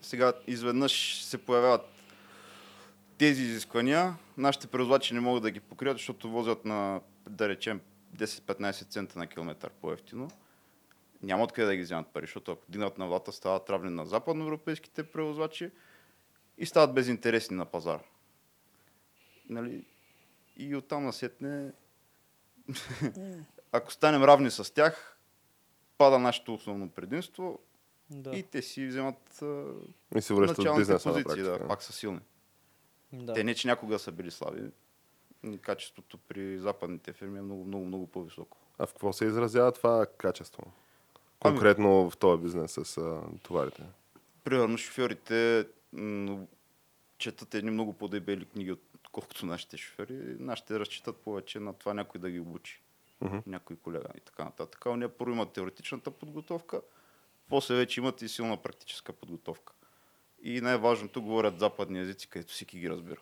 Speaker 4: Сега изведнъж се появяват тези изисквания. Нашите превозвачи не могат да ги покрият, защото возят на, да речем, 10-15 цента на километър по-ефтино. Няма откъде да ги вземат пари, защото ако дигнат на влата, стават равни на западноевропейските превозвачи и стават безинтересни на пазара. Нали? И оттам насетне, ако станем равни с тях, пада нашето основно предимство
Speaker 1: да.
Speaker 4: и те си вземат
Speaker 2: И в
Speaker 4: началните
Speaker 2: на
Speaker 4: позиции, да, пак са силни.
Speaker 1: да.
Speaker 4: Те не, че някога са били слаби. Качеството при западните фирми е много, много, много по-високо.
Speaker 2: А в какво се изразява това качество?
Speaker 4: Ами-
Speaker 2: Конкретно в този бизнес с а, товарите.
Speaker 4: Примерно шофьорите м, четат едни много по-дебели книги, колкото нашите шофьори. Нашите разчитат повече на това някой да ги обучи.
Speaker 2: Мгм.
Speaker 4: Някой колега и така нататък. А ние първо имат теоретичната подготовка, после вече имат и силна практическа подготовка. И най-важното говорят западни езици, където всеки ги разбира.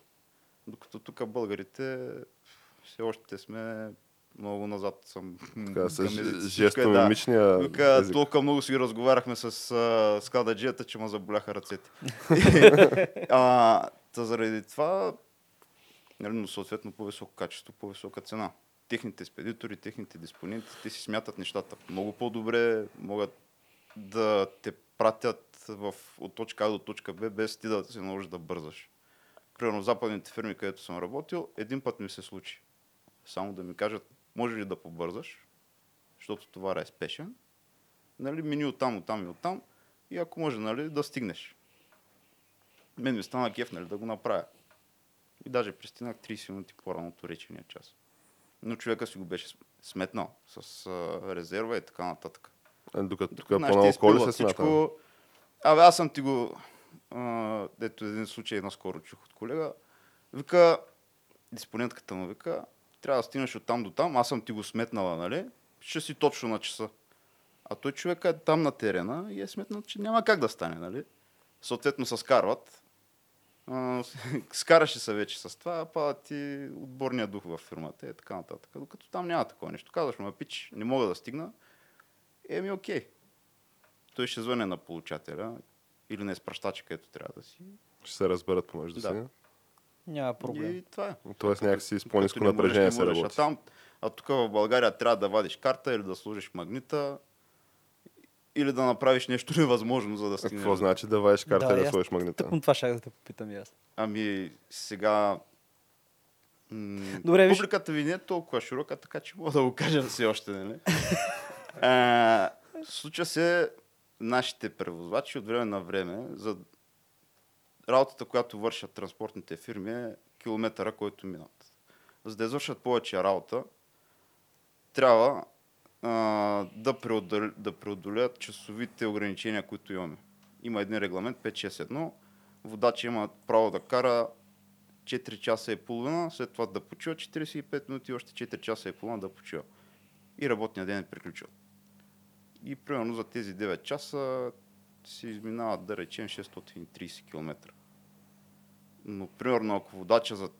Speaker 4: Докато тук българите все още сме много назад съм.
Speaker 2: Така, с
Speaker 4: е,
Speaker 2: жестомимичния
Speaker 4: Тук
Speaker 2: език.
Speaker 4: толкова много си разговаряхме с а, склададжията, че ме заболяха ръцете. а, та заради това, нали, но съответно по-високо качество, по-висока цена. Техните спедитори, техните диспоненти, те си смятат нещата много по-добре, могат да те пратят в, от точка А до точка Б, без ти да се наложи да бързаш. Примерно в западните фирми, където съм работил, един път ми се случи. Само да ми кажат, може ли да побързаш, защото товара е спешен, нали, мини оттам, оттам и оттам, и ако може, нали, да стигнеш. Мен ми стана кеф, нали, да го направя. И даже пристигнах 30 минути по-рано от речения час. Но човека си го беше сметнал с а, резерва и така нататък.
Speaker 2: Е, Докато тук по-малко коли се
Speaker 4: всичко. Абе, аз съм ти го... А, ето един случай наскоро чух от колега. Вика, диспонентката му вика, трябва да стигнеш от там до там, аз съм ти го сметнала, нали? Ще си точно на часа. А той човек е там на терена и е сметнал, че няма как да стане, нали? Съответно се скарват. А, скараше се вече с това, пада ти отборния дух във фирмата и така нататък. Докато там няма такова нещо. Казваш, ма пич, не мога да стигна. Еми, окей. Той ще звъне на получателя или на изпращача, където трябва да си.
Speaker 2: Ще се разберат помежду
Speaker 4: Да.
Speaker 2: си.
Speaker 1: Няма проблем.
Speaker 4: И това е.
Speaker 2: Тоест някакси с
Speaker 4: можеш,
Speaker 2: напрежение се работи.
Speaker 4: А, там, а тук в България трябва да вадиш карта или да сложиш магнита или да направиш нещо невъзможно, за да стигнеш.
Speaker 2: Какво значи да вадиш карта
Speaker 1: Да,
Speaker 2: и да сложиш магнита?
Speaker 1: Тъкмо това ще да те попитам и аз.
Speaker 4: Ами сега... М-
Speaker 1: Добре, виж-
Speaker 4: Публиката ви не е толкова широка, така че мога да го кажа все още, нали? а, случва се нашите превозвачи от време на време за работата, която вършат транспортните фирми е километъра, който минат. За да извършат повече работа, трябва да, преодол... да преодолят часовите ограничения, които имаме. Има един регламент 561. Водач има право да кара 4 часа и половина, след това да почива 45 минути още 4 часа и половина да почива. И работния ден е приключил. И примерно за тези 9 часа си изминават, да речем, 630 км. Но примерно ако водача за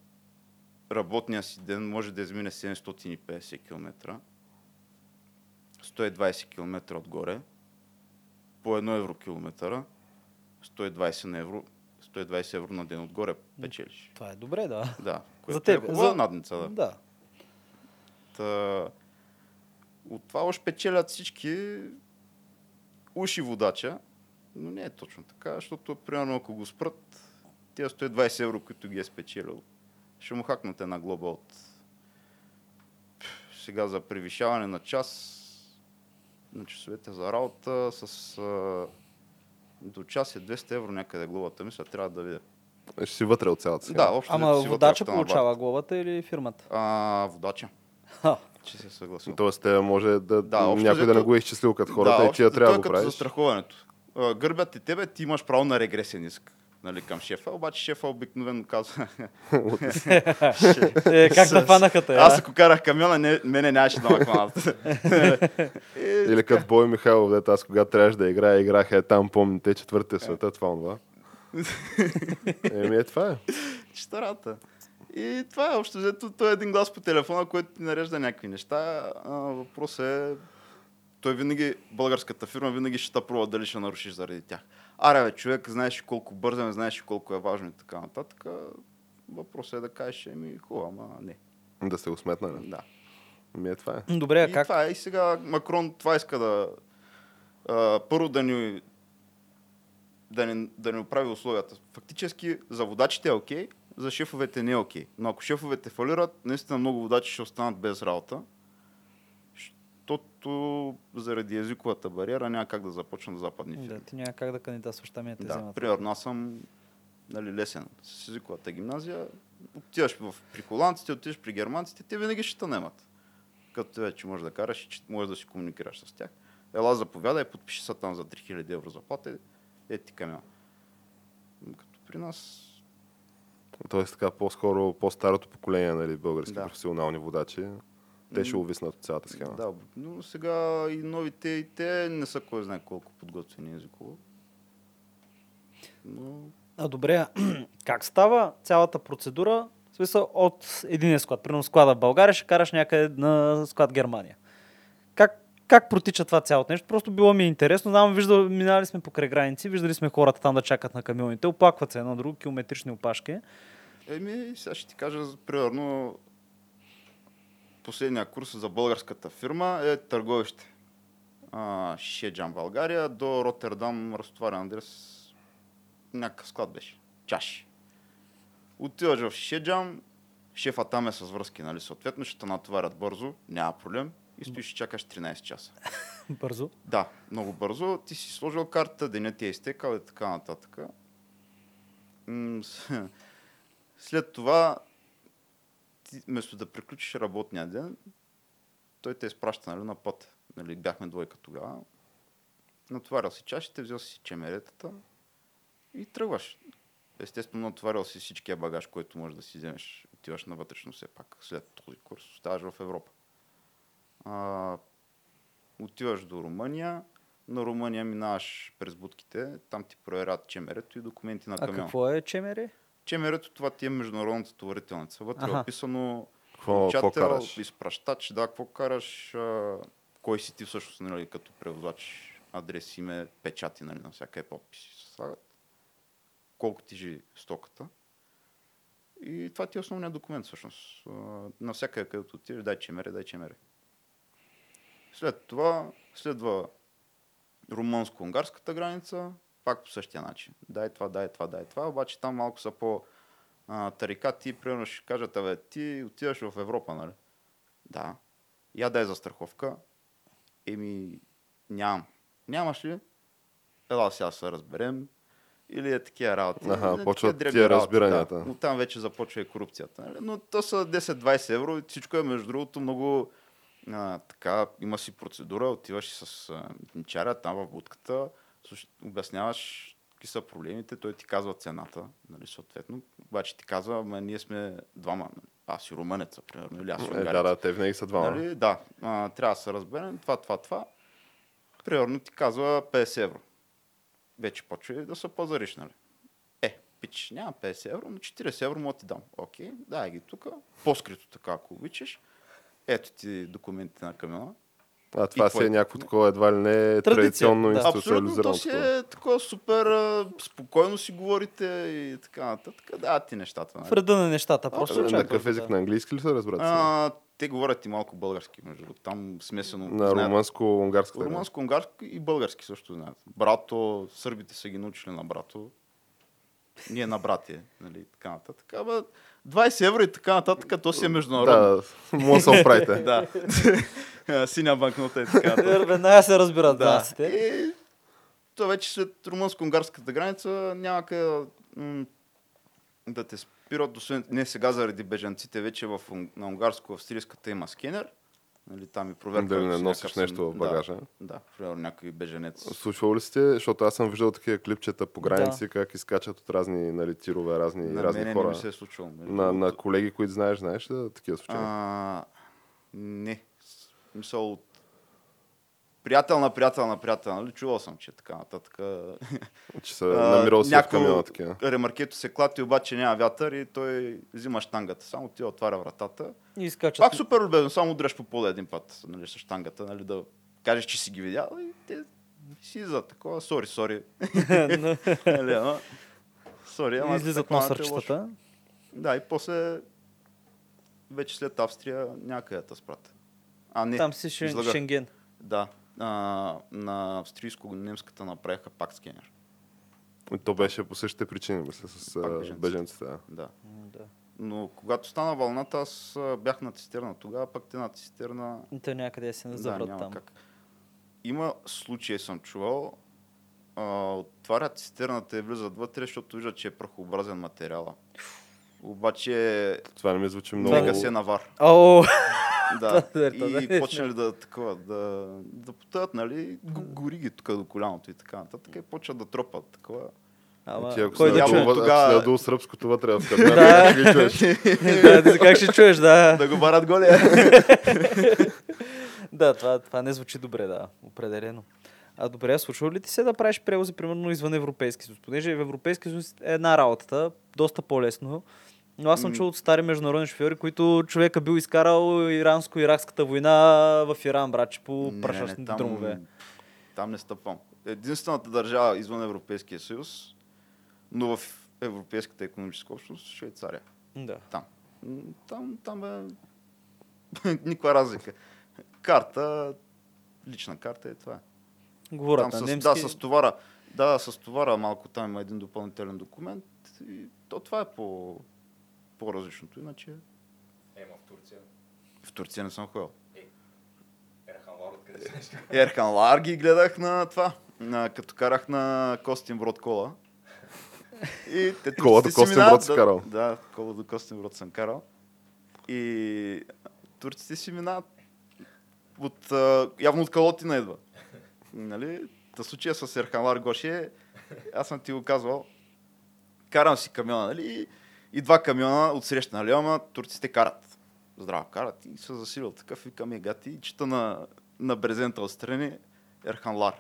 Speaker 4: работния си ден може да измине 750 км, 120 км отгоре, по 1 евро километъра, 120 на евро, 120 евро на ден отгоре печелиш.
Speaker 1: Това е добре, да.
Speaker 4: Да,
Speaker 1: За теб,
Speaker 4: е хубава
Speaker 1: за-
Speaker 4: надница, да.
Speaker 1: Да.
Speaker 4: Та, от това още печелят всички уши водача, но не е точно така, защото примерно ако го спрат, тези 120 евро, които ги е спечелил, ще му хакнат една глоба от сега за превишаване на час на часовете за работа с а, до час е 200 евро някъде глобата, мисля, трябва да видя.
Speaker 2: Ще си вътре от цялата
Speaker 4: Да,
Speaker 2: схема.
Speaker 4: общо
Speaker 1: Ама
Speaker 4: си
Speaker 1: водача получава глобата или фирмата?
Speaker 4: А, водача,
Speaker 1: Ха.
Speaker 4: че се съгласил.
Speaker 2: Тоест, те може да,
Speaker 4: Да,
Speaker 2: някой да не го е изчислил като хората и ти я трябва да го
Speaker 4: е като
Speaker 2: правиш.
Speaker 4: застраховането. А, Гърбят и тебе, ти имаш право на регресен иск нали, към шефа, обаче шефа обикновено казва.
Speaker 1: Е, как да фанаха те?
Speaker 4: Аз
Speaker 1: а?
Speaker 4: ако карах камиона, не, мене нямаше да хванат. И
Speaker 2: Или като Бой Михайлов, дето аз когато трябваше да играя, играх е там, помните, четвъртия света, това, това. Еми е това е.
Speaker 4: Читарата. И това е общо взето. Той е един глас по телефона, който ти нарежда някакви неща. Въпросът е, той винаги, българската фирма винаги ще те пробва дали ще нарушиш заради тях. Аре, бе, човек, знаеш колко бързаме, знаеш колко е важно и така нататък. Въпросът е да кажеш, еми, хубаво, ама не.
Speaker 2: Да се го сметна.
Speaker 4: Да.
Speaker 2: Еми е това е.
Speaker 1: Добре, а
Speaker 4: и
Speaker 1: как?
Speaker 4: това е. И сега Макрон това иска да... А, първо да ни да не, да не оправи условията. Фактически за водачите е окей, за шефовете не е окей. Но ако шефовете фалират, наистина много водачи ще останат без работа, защото заради езиковата бариера няма как да започнат западни фирми.
Speaker 1: Да, ти няма как да кандидатстваш там и да
Speaker 4: примерно аз съм нали, лесен с езиковата гимназия. Отиваш в, при холандците, отиваш при германците, те винаги ще те. Като те вече можеш да караш и че можеш да си комуникираш с тях. Ела заповядай, подпиши се там за 3000 евро заплата. Е ти камион. Като при нас
Speaker 2: Тоест така по-скоро по-старото поколение нали, български
Speaker 4: Да.
Speaker 2: професионални водачи. Те ще увиснат от цялата схема.
Speaker 4: Да, но сега и новите, и те не са кой знае колко подготвени езиково. Но
Speaker 1: А добре, как става цялата процедура? В смисъл от един склад. Примерно склада в България ще караш някъде на склад Германия. Как, как протича това цялото нещо? Просто било ми интересно. Знам, виждал, минали сме покрай граници, виждали сме хората там да чакат на камионите, оплакват се едно друго, километрични опашки.
Speaker 4: Еми, сега ще ти кажа, примерно, последния курс за българската фирма е търговище. А, Шеджан, България, до Роттердам, разтоварен адрес, някакъв склад беше. Чаши. Отиваш в Шеджан, шефа там е с връзки, нали, съответно ще те натоварят бързо, няма проблем. И стоиш и чакаш 13 часа.
Speaker 1: Бързо.
Speaker 4: Да, много бързо. Ти си сложил картата, денят ти е изтекал и така нататък. След това, ти, вместо да приключиш работния ден, той те изпраща нали, на път. Нали, бяхме двойка тогава. Натоварил си чашите, взел си чемеретата и тръгваш. Естествено, натоварил си всичкия багаж, който можеш да си вземеш. Отиваш на вътрешно все пак. След този курс оставаш в Европа. А, отиваш до Румъния, на Румъния минаваш през будките, там ти проверят чемерето и документи на
Speaker 1: А
Speaker 4: камион.
Speaker 1: какво е чемери?
Speaker 4: Чемерето това ти е международната товарителница. Вътре е описано получател, изпращач, да, какво караш, а, кой си ти всъщност, нали, като превозвач, адрес, име, печати, нали, на всяка е подписи се слагат. Колко ти жи стоката. И това ти е основният документ, всъщност. А, Навсякъде, където отидеш, дай чемере, дай чемере. След това следва румънско-унгарската граница, пак по същия начин. Дай това, дай това, дай това, обаче там малко са по тарикати, примерно ще кажат, абе, ти отиваш в Европа, нали? Да. Я дай застраховка. Еми, нямам. Нямаш ли? Ела сега се разберем. Или е такива работи.
Speaker 2: Аха,
Speaker 4: Е,
Speaker 2: почват тия разбиранията.
Speaker 4: Да. Но там вече започва и корупцията. Нали? Но то са 10-20 евро. Всичко е, между другото, много а, така, има си процедура, отиваш с а, митничаря там в будката, обясняваш какви са проблемите, той ти казва цената, нали, съответно, обаче ти казва, ама ние сме двама, аз и румънеца, примерно, или аз и
Speaker 2: Е, да, да, те винаги са двама.
Speaker 4: Нали? Да, а, трябва да се разберем, това, това, това. Примерно ти казва 50 евро. Вече почва да се пазариш, нали? Е, пич, няма 50 евро, но 40 евро да ти дам. Окей, дай ги тук. По-скрито така, ако обичаш. Ето ти документите на камиона.
Speaker 2: А това
Speaker 4: И
Speaker 2: си е някакво такова едва ли не традиционно
Speaker 1: да.
Speaker 4: Абсолютно, то си е такова супер а, спокойно си говорите и така нататък. Да, ти нещата. Нали?
Speaker 1: реда на нещата. Просто
Speaker 2: А, какъв език?
Speaker 1: да.
Speaker 2: На английски ли са разбрат?
Speaker 4: А, те говорят и малко български, между другото. Там смесено.
Speaker 2: На
Speaker 4: знаят-
Speaker 2: румънско-унгарската. да.
Speaker 4: Румънско, унгарски и български също знаят. Брато, сърбите са ги научили на брато. Ние на брате, нали, така нататък. Ама 20 евро и така нататък, то си е международно.
Speaker 2: Да, може да се оправите.
Speaker 4: да. Синя банкнота и така нататък.
Speaker 1: Веднага се разбират
Speaker 4: да. И то вече след румънско-унгарската граница няма къде м- да те спират, освен не сега заради бежанците, вече в, на унгарско-австрийската има скенер. Нали, там и проверка.
Speaker 2: Дали не носиш
Speaker 4: някакъв
Speaker 2: нещо в багажа.
Speaker 4: Да, да, примерно някой беженец.
Speaker 2: Случвало ли сте, защото аз съм виждал такива клипчета по граници, как изкачат от разни нали, тирове, разни,
Speaker 4: На
Speaker 2: разни
Speaker 4: мене
Speaker 2: хора.
Speaker 4: не ми се е случвало.
Speaker 2: на, на колеги, които знаеш, знаеш ли за такива случаи?
Speaker 4: А, не. Мисъл от приятел на приятел на приятел, нали? Чувал съм, че така нататък.
Speaker 2: че са
Speaker 4: а,
Speaker 2: намирал си в камиона такива.
Speaker 4: Ремаркето се клати, обаче няма вятър и той взима штангата. Само ти отваря вратата.
Speaker 1: И изкачат.
Speaker 4: Пак супер любезно, само удряш по пода един път нали, с штангата, нали, да кажеш, че си ги видял и те си за такова, сори, сори. Нали, Сори, ама
Speaker 1: Излизат
Speaker 4: не е
Speaker 1: носърчетата.
Speaker 4: Да, и после вече след Австрия някъде да спрат. А, не,
Speaker 1: Там си. Шенген.
Speaker 4: Да, а, на австрийско-немската направиха пак скенер.
Speaker 2: И То беше по същите причини, мисля, с
Speaker 4: Пак бежанци.
Speaker 2: беженците. Да.
Speaker 4: Да.
Speaker 1: Да.
Speaker 4: Но когато стана вълната, аз бях на цистерна тогава, пък те на цистерна
Speaker 1: Те някъде се
Speaker 4: да,
Speaker 1: заврат
Speaker 4: няма
Speaker 1: там.
Speaker 4: как. Има случаи, съм чувал, а, отварят цистерната и влизат вътре, защото виждат, че е прахообразен материала. Обаче
Speaker 2: Това не ми звучи много...
Speaker 4: много... се навар.
Speaker 1: О,
Speaker 4: Да.
Speaker 1: Е,
Speaker 4: и почнали да, такова, да, да потъят, нали, гори ги тук до коляното и така нататък. И почват да тропат такова.
Speaker 1: Ама,
Speaker 2: Ти ако
Speaker 1: кой да чуе?
Speaker 4: тогава-
Speaker 2: ако си надул сръбското вътре в кабината,
Speaker 1: Да.
Speaker 2: как ги чуеш?
Speaker 1: Да, как ще чуеш, да.
Speaker 4: Да го барат голи.
Speaker 1: Да, това, това не звучи добре, да, определено. А добре, а случва ли ти се да правиш превози, примерно, извън Европейски съюз? Понеже в Европейски съюз е една работата, доста по-лесно. Но аз съм чул от стари международни шофьори, които човека бил изкарал иранско-иракската война в Иран, братче, по прашащите дромове.
Speaker 4: Там не стъпвам. Единствената държава извън Европейския съюз, но в Европейската економическа общност, Швейцария.
Speaker 1: Да.
Speaker 4: Там. Там, там е никаква разлика. Карта, лична карта е това. е.
Speaker 1: Говорят
Speaker 4: Там с,
Speaker 1: немски.
Speaker 4: Да, с товара. Да, с товара малко там има един допълнителен документ. И то това е по, по-различното. Иначе
Speaker 3: Ема в Турция.
Speaker 4: в Турция не съм ходил.
Speaker 3: Ерханлар, откъде
Speaker 4: Ерхан Лар ги гледах на това. На, като карах на Костинброд кола. И те
Speaker 2: Кола до
Speaker 4: си
Speaker 2: Костинброд си
Speaker 4: да-
Speaker 2: карал?
Speaker 4: Да, кола до Костинброд съм карал. И турците си минават от, явно от Калотина идва. Нали? Та случая с Ерханлар Гоше, аз съм ти го казвал, карам си камиона, нали? И два камиона от среща, нали? Ама турците карат. Здраво, карат и се засилил такъв, викам е гати и чета на, на брезента отстрани Ерханлар.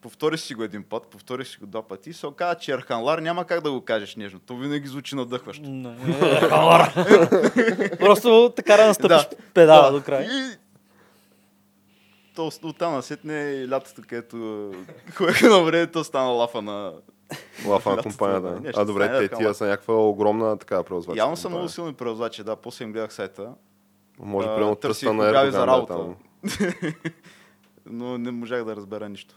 Speaker 4: Повтори си го един път, повтори си го два пъти и се оказа, че Ерханлар няма как да го кажеш нежно. То винаги звучи надъхващо.
Speaker 1: Не, Халар. Просто така да настъпиш
Speaker 4: Да.
Speaker 1: педала
Speaker 4: Да.
Speaker 1: до край.
Speaker 4: И... То оттам насетне лятото, където ходеха на време, то стана лафа на...
Speaker 2: Лафа компанията.
Speaker 4: да, нещо
Speaker 2: А добре, те тия са някаква огромна така превозвачка.
Speaker 4: Явно са
Speaker 2: компания.
Speaker 4: много силни превозвачи, да. После им гледах сайта.
Speaker 2: Може
Speaker 4: А,
Speaker 2: примерно търста на Ердоган
Speaker 4: за
Speaker 2: е
Speaker 4: работа.
Speaker 2: там.
Speaker 4: Но не можах да разбера нищо.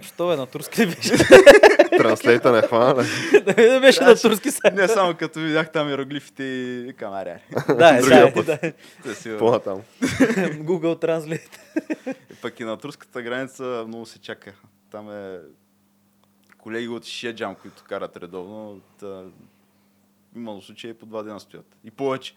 Speaker 1: Що е на турски ли беше?
Speaker 2: Транслейта не хвана.
Speaker 1: да беше на турски сайт.
Speaker 4: Не само като видях там иероглифите и камаря.
Speaker 1: Да,
Speaker 2: Другия
Speaker 1: да,
Speaker 2: път.
Speaker 1: да.
Speaker 2: По-натам.
Speaker 1: Google Translate.
Speaker 4: Пък и на турската граница много се чака. Там е колеги от Шеджам, които карат редовно. Та... Имало случаи по два дена стоят. И повече.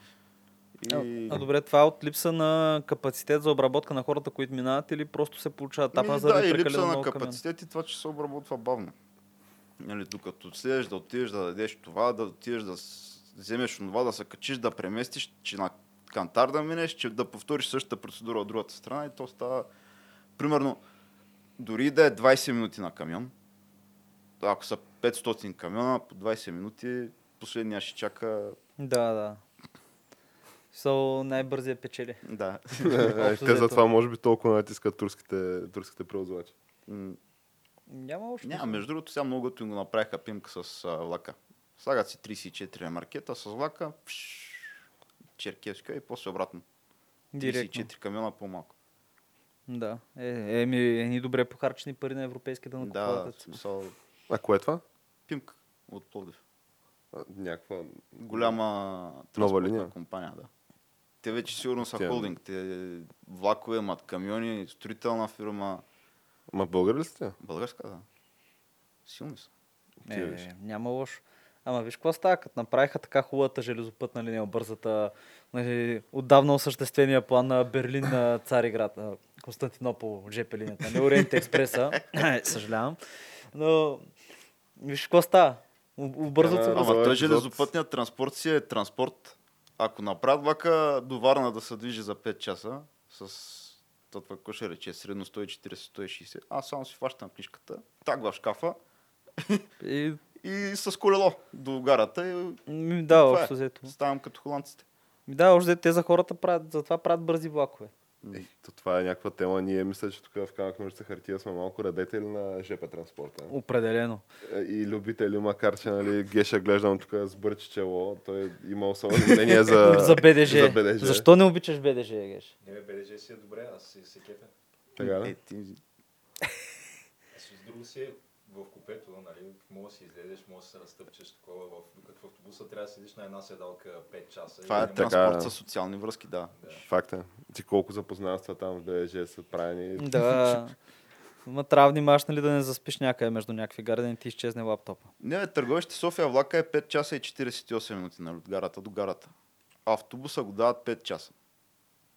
Speaker 4: И...
Speaker 1: А, а добре, това е от липса на капацитет за обработка на хората, които минават или просто се получава тапа
Speaker 4: Ми,
Speaker 1: заради
Speaker 4: да, и липса на капацитет и това, че се обработва бавно. Нали, докато следеш да отидеш да дадеш това, да отидеш да вземеш това, да се качиш, да преместиш, че на кантар да минеш, че да повториш същата процедура от другата страна и то става, примерно, дори да е 20 минути на камион, ако са 500 камиона, по 20 минути, последния ще чака,
Speaker 1: Да, да. So, най-бързия печели.
Speaker 4: да,
Speaker 2: Е, Те затова може би толкова натискат турските, турските превозвачи.
Speaker 1: Няма още.
Speaker 4: Няма, между другото, сега много готино го направиха пимка с а, влака. Слагат си 34 маркета с влака, пш, черкевска и после обратно.
Speaker 1: Директно.
Speaker 4: 34 камиона по-малко.
Speaker 1: Да. Е, е, ми, едни добре похарчени пари на европейските
Speaker 4: Да,
Speaker 1: да
Speaker 4: в смисъл,
Speaker 2: А кое е това?
Speaker 4: пимка от Пловдив.
Speaker 2: А, Някаква...
Speaker 4: Голяма транспортна
Speaker 2: линия?
Speaker 4: компания, да. Те вече сигурно са
Speaker 2: Тя-
Speaker 4: холдинг. Те влакове имат камиони, строителна фирма.
Speaker 2: Ма българи ли сте?
Speaker 4: Българска, да. Силни са.
Speaker 2: Виж.
Speaker 1: Е, няма лошо. Ама виж какво става, като направиха така хубавата железопътна линия, бързата, нали, отдавна осъществения план на Берлин на Цариград, на Константинопол, ЖП линията, не Ориент Експреса, съжалявам. Но виж какво става. У- Убързат се.
Speaker 2: Ама-
Speaker 4: той железопътният транспорт си е транспорт. Ако направят влака до Варна да се движи за 5 часа, с то това какво ще рече, средно 140-160, аз само си фащам книжката, так в шкафа
Speaker 1: И,
Speaker 4: и с колело до гарата и
Speaker 1: ми, да,
Speaker 4: е.
Speaker 1: общо взето.
Speaker 4: ставам като холандците.
Speaker 1: Ми, Да, още те за хората правят, затова правят бързи влакове.
Speaker 2: Е, то това е някаква тема. Ние мисля, че тук в Камък ножица хартия сме малко радетели на ЖП транспорта.
Speaker 1: Определено.
Speaker 2: Е, И любители, макар че нали, Геша глеждам тук с бърче чело, той има особено мнение за,
Speaker 1: за, БДЖ.
Speaker 2: за БДЖ.
Speaker 1: Защо не обичаш БДЖ, Геш?
Speaker 3: Не, БДЖ си е добре, аз си се кефя.
Speaker 2: Така, да?
Speaker 4: Е, ти...
Speaker 3: А с друго си е в купето, нали, може да си излезеш, може да се разтъпчеш такова, в, докато в автобуса трябва да седиш на една седалка 5 часа.
Speaker 4: Това е
Speaker 2: така.
Speaker 4: транспорт с социални връзки, да.
Speaker 3: Да.
Speaker 2: Факт е. Ти колко запознанства там в БДЖ са правени.
Speaker 1: Да. Ма трябва внимаваш, нали, да не заспиш някъде между някакви не ти изчезне лаптопа.
Speaker 4: Не, Търговище София влака е 5 часа и 48 минути нали, от гарата до гарата. Автобуса го дават 5 часа.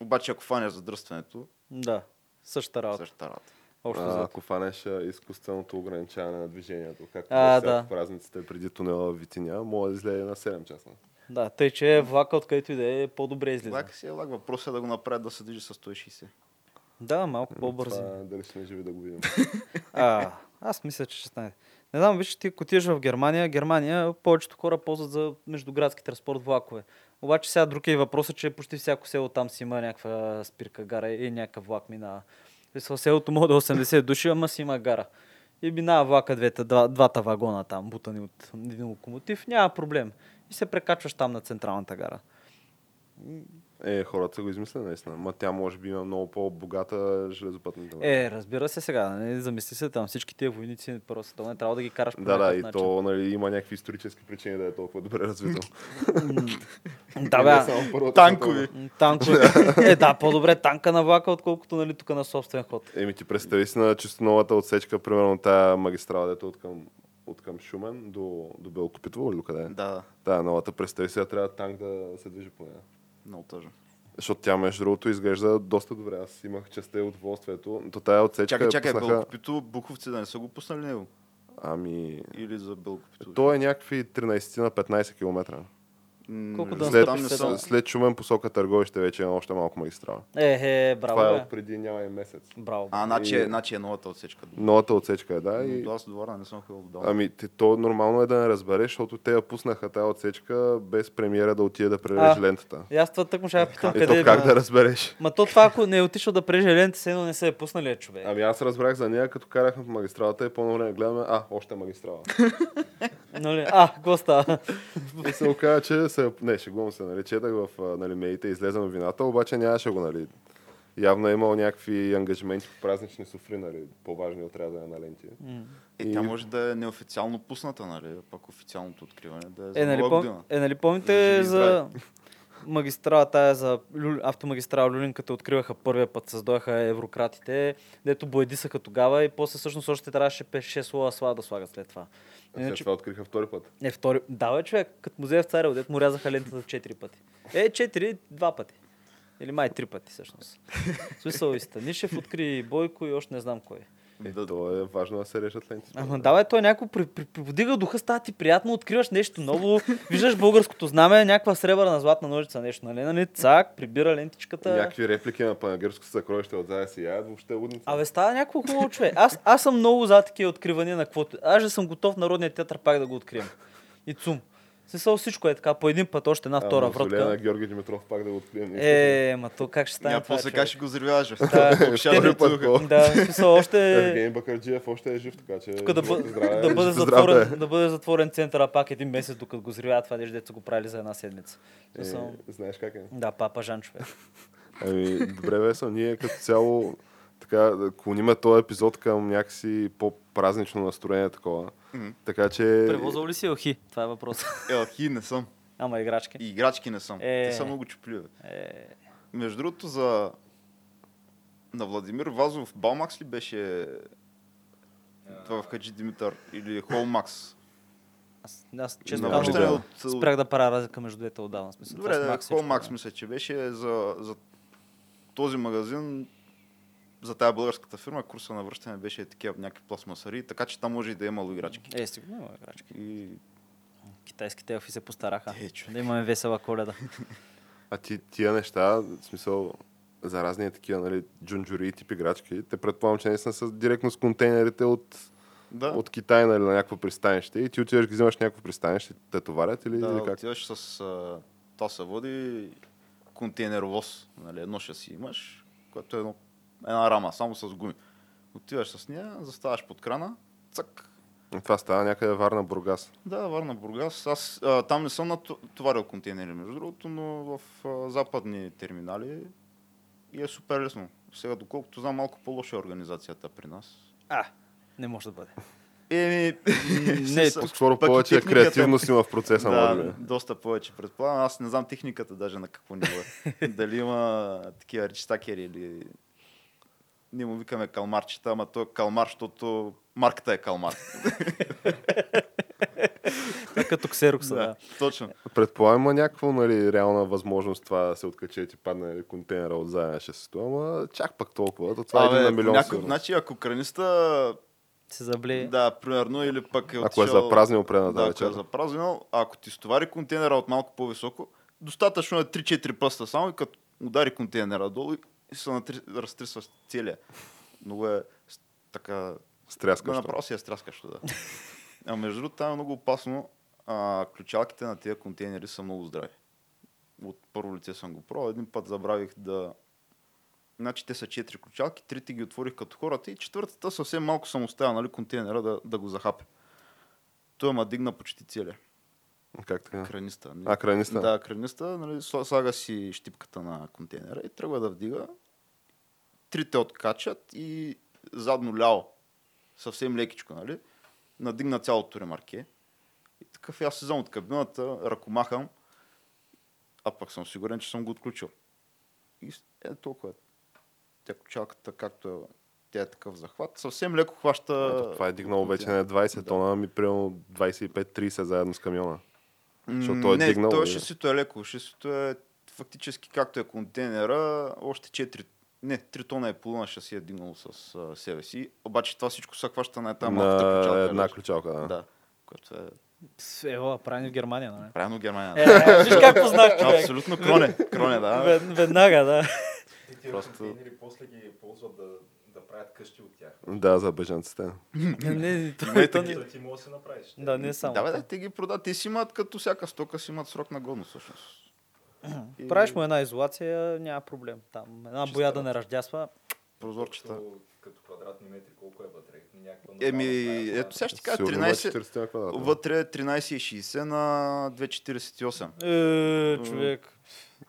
Speaker 4: Обаче ако фанеш задръстването,
Speaker 1: Да, същата работа.
Speaker 4: същата работа.
Speaker 1: Общо
Speaker 2: А, ако фанеш изкуственото ограничаване на движението, както
Speaker 1: А, да.
Speaker 2: в празниците преди тунела Витиня, може да излезе на 7 часа.
Speaker 1: Да, тъй, че влака откъдето и да е по-добре излиза.
Speaker 4: Влак си е влак. Въпросът е да го направят да се движи с 160.
Speaker 1: Да, малко по-бързи.
Speaker 2: Това, дали сме живи да го видим.
Speaker 1: А, аз мисля, че ще стане. Не знам, виж, ти ако отидеш в Германия, Германия повечето хора ползват за междуградски транспорт влакове. Обаче сега друг е въпросът, че почти всяко село там си има някаква спирка гара и някакъв влак минава. В селото може да е 80 души, ама си има гара. И минава влака двете, два, двата вагона там, бутани от един локомотив, няма проблем. И се прекачваш там на централната гара.
Speaker 2: Е, хората са го измислили наистина. Ма тя може би има много по-богата железопътна мрежа.
Speaker 1: Е, разбира се сега, не замисли се там всички тия войници, първо световно, трябва да ги караш по
Speaker 2: Да, да, и
Speaker 1: начин.
Speaker 2: то нали, има някакви исторически причини да е толкова добре развито.
Speaker 1: Да,
Speaker 2: Не
Speaker 1: бе,
Speaker 2: Първата
Speaker 4: Танкови.
Speaker 1: Танкове. е, да, по-добре танка на влака, отколкото нали, тук на собствен ход.
Speaker 2: Еми ти представи си на чисто новата отсечка, примерно тая магистрала, дето от към, от към Шумен до, до Белокопитово или къде е?
Speaker 4: Да,
Speaker 2: Да, новата представи си, да трябва танк да се движи по нея.
Speaker 4: Много тъжно.
Speaker 2: Защото тя, между другото, изглежда доста добре. Аз имах честа и удоволствието. То тая отсечка
Speaker 4: Чакай, чакай,
Speaker 2: пуснаха...
Speaker 4: Белокопито, Буховци да не са го пуснали него?
Speaker 2: Ами...
Speaker 4: Или за Белокопито?
Speaker 2: То е някакви 13 на 15 км.
Speaker 1: Колко да
Speaker 2: След,
Speaker 4: там не съм.
Speaker 2: след Шумен посока Търговище вече има още малко магистрала.
Speaker 1: Е, е, браво,
Speaker 2: Това е от преди няма и месец.
Speaker 1: Браво.
Speaker 4: А, значи,
Speaker 2: И-
Speaker 4: е, значи е новата отсечка.
Speaker 2: Новата отсечка е, да. И...
Speaker 4: Но Аз до Варна не съм ходил до
Speaker 2: Ами, те, то нормално е да не разбереш, защото те я пуснаха тази отсечка без премиера да отиде да прележи
Speaker 1: А.
Speaker 2: лентата.
Speaker 1: И аз това тъкмо ще я питам
Speaker 2: И
Speaker 1: къде е.
Speaker 2: как да разбереш?
Speaker 1: Ма то това, ако не е отишъл да преже лента, се едно не се е пуснали е човек.
Speaker 2: Ами аз разбрах за нея, като карахме по магистралата и по време гледаме, а, още магистрала.
Speaker 1: Нали? А, какво става?
Speaker 2: И се оказа, че се... Не, шегувам се, нали, четах в нали, медиите, излезе новината, обаче нямаше го, нали. Явно е имал някакви ангажименти по празнични суфри, нали, по-важни от рязане на ленти.
Speaker 1: М.
Speaker 4: Е,
Speaker 2: И-
Speaker 4: тя може да е неофициално пусната, нали? Пак официалното откриване да е за
Speaker 1: Е, нали,
Speaker 4: нова
Speaker 1: пом...
Speaker 4: година.
Speaker 1: е, нали помните за магистрала тая за Лю... автомагистрала Люлин, като откриваха първия път, създоха еврократите, дето боядисаха тогава и после всъщност още трябваше 5-6 слоя асфалт да слагат след това.
Speaker 2: А след това откриха втори път.
Speaker 1: е, втори... Да, бе, човек, като музея в Царево, дето му рязаха лентата 4 пъти. Е, 4, два пъти. Или май три пъти всъщност. В смисъл и Станишев откри Бойко и още не знам кой.
Speaker 2: Е,
Speaker 4: Да.
Speaker 2: то е важно да се режат ленти.
Speaker 1: Ама давай, той някой при, при, приподига духа, става ти приятно, откриваш нещо ново, виждаш българското знаме, някаква сребърна златна ножица, нещо, нали? нали? Цак, прибира лентичката.
Speaker 2: Някакви реплики на панагирското съкровище отзад си яд, въобще лудница.
Speaker 1: Абе, става някакво хубаво човек. Аз, аз съм много за такива откривания на каквото. Аз же съм готов Народния театър пак да го открием. И цум. Смисъл всичко е така, по един път, още една втора
Speaker 2: а, на
Speaker 1: вратка.
Speaker 2: Георги Димитров пак да го открием.
Speaker 1: Е, ма то как ще стане
Speaker 4: Няма
Speaker 1: това,
Speaker 4: после как ще го взривяваш.
Speaker 1: Да. Смисъл още...
Speaker 2: Евгений Бакарджиев още е жив, така че...
Speaker 1: Тук да, да, бъде
Speaker 2: е.
Speaker 1: затворен, да бъде затворен центъра пак един месец, докато го зривяват това са го правили за една седмица.
Speaker 2: Е, знаеш как е?
Speaker 1: Да, папа Жан човек.
Speaker 2: Ами, добре, Весо, ние като цяло така, да клониме този епизод към някакси по-празнично настроение такова.
Speaker 4: Мгм.
Speaker 2: Така че...
Speaker 1: Превозал ли си елхи? Това е въпрос.
Speaker 4: Елхи не съм.
Speaker 1: Ама играчки.
Speaker 4: И играчки не съм.
Speaker 1: Е.
Speaker 4: Те са много чупливи.
Speaker 1: Е,
Speaker 4: Между другото, за на Владимир Вазов Балмакс ли беше това в Хаджи Димитър или Холмакс?
Speaker 1: аз, аз често
Speaker 2: Нямам
Speaker 1: казвам,
Speaker 2: идея.
Speaker 4: от,
Speaker 1: спрях да правя разлика между двете отдавна. Смисъл,
Speaker 4: Добре, да, Холмакс
Speaker 1: да.
Speaker 4: мисля, че беше за, за този магазин за тая българската фирма курса на връщане беше такива някакви пластмасари, така че там може и да е имало играчки.
Speaker 1: Е, сигурно има играчки.
Speaker 4: И...
Speaker 1: Китайските елфи се постараха.
Speaker 4: Е, човек.
Speaker 1: да имаме весела коледа.
Speaker 2: А ти, тия неща, в смисъл, за разни такива, нали, джунджури и тип играчки, те предполагам, че наистина са директно с контейнерите от,
Speaker 4: Да,
Speaker 2: от Китай, нали, на някакво пристанище и ти отиваш ги взимаш някакво пристанище, те товарят или,
Speaker 4: да
Speaker 2: или как?
Speaker 4: отиваш с... А, то се води контейнеровоз. Нали, едно ще си имаш, което е едно, една рама, само с гуми. Отиваш с нея, заставаш под крана, цък,
Speaker 2: Това става някъде Варна, Бургас.
Speaker 4: Да, Варна, Бургас. Аз а, там не съм натоварил контейнери, между другото, но в а, западни терминали и е супер лесно. Сега, доколкото знам, малко по-лоша е организацията при нас.
Speaker 1: А, не може да бъде.
Speaker 4: Еми,
Speaker 1: Не,
Speaker 4: с-
Speaker 2: По-скоро
Speaker 4: пък и
Speaker 2: повече
Speaker 4: техниката-
Speaker 2: креативност има в процеса, може
Speaker 4: Да,
Speaker 2: би.
Speaker 4: доста повече предполагам. Аз не знам техниката даже на какво ниво е. Дали има такива речтакери или... Ние му викаме калмарчета, ама той е калмар, защото марката е калмар.
Speaker 1: Като ксерокса, да.
Speaker 4: да, точно.
Speaker 2: Предполагам, има някаква нали, реална възможност това да се откачи и ти падне нали, контейнера от заедно ще се ама чак пак толкова. То това е един на милион сигурно.
Speaker 4: начин, ако краниста,
Speaker 1: Се забле.
Speaker 4: да, примерно, или пък е
Speaker 2: Ако е
Speaker 4: отишъл-
Speaker 2: запразнил предната
Speaker 4: да, ако
Speaker 2: вечер.
Speaker 4: е запразнил, ако ти стовари контейнера от малко по-високо, достатъчно е 3-4 пръста само и като удари контейнера долу и се натри... разтрисва целия. Много е така...
Speaker 2: Стряскащо.
Speaker 4: направо си е стряскащо, да. А между другото, там е много опасно. А, ключалките на тези контейнери са много здрави. От първо лице съм го пробвал. Един път забравих да... Значи те са четири ключалки, трите ги отворих като хората и четвъртата съвсем малко съм оставил нали, контейнера да, да го захапе. Той ма дигна почти целия.
Speaker 2: Как така?
Speaker 4: Краниста.
Speaker 2: А, краниста?
Speaker 4: Да, краниста. Нали, сла- слага си щипката на контейнера и тръгва да вдига. Трите откачат и задно ляво. Съвсем лекичко, нали? Надигна цялото ремарке. И такъв аз слизам от кабината, ръкомахам, а пък съм сигурен, че съм го отключил. И е толкова. Тя ключалката, както е, тя е такъв захват, съвсем леко хваща...
Speaker 2: Ето, това е дигнало вече не 20 тона, ами примерно 25-30 заедно с камиона. Защото той е
Speaker 4: не,
Speaker 2: дигнал,
Speaker 4: той
Speaker 2: или?
Speaker 4: шесито е леко. Шесито е фактически както е контейнера, още 4, не, 3 тона е половина шаси е дигнало с а, себе си. Обаче това всичко се хваща на една малката
Speaker 2: на
Speaker 4: ключалка.
Speaker 2: една ключалка, да.
Speaker 4: Да. Което е
Speaker 1: Пс, Ево, правилно в Германия, нали?
Speaker 4: правилно Германия.
Speaker 1: Е, виж как познах човек.
Speaker 4: Абсолютно кроне. Кроне, да.
Speaker 1: Вед- Веднага, да.
Speaker 4: Просто-
Speaker 3: после ги ползват да, да правят къщи от тях.
Speaker 2: Да, за бежанците.
Speaker 1: Не, то-
Speaker 4: Има и
Speaker 1: то не-
Speaker 3: ти може да си направиш.
Speaker 1: Да, не само.
Speaker 4: Да, бе, те ги продават. Те си имат като всяка стока, си имат срок на годност, всъщност. И
Speaker 1: Правиш му една изолация, няма проблем. Там една
Speaker 3: Чиста
Speaker 1: боя да не ръждясва.
Speaker 4: Прозорчета.
Speaker 3: Като, като квадратни метри, колко е вътре? Някаква
Speaker 4: Еми,
Speaker 3: стая,
Speaker 4: ето сега ще кажа,
Speaker 2: Сигурно има
Speaker 4: 13,
Speaker 2: 40 квадрата.
Speaker 4: вътре е 13,60 на 2,48.
Speaker 1: Е, човек.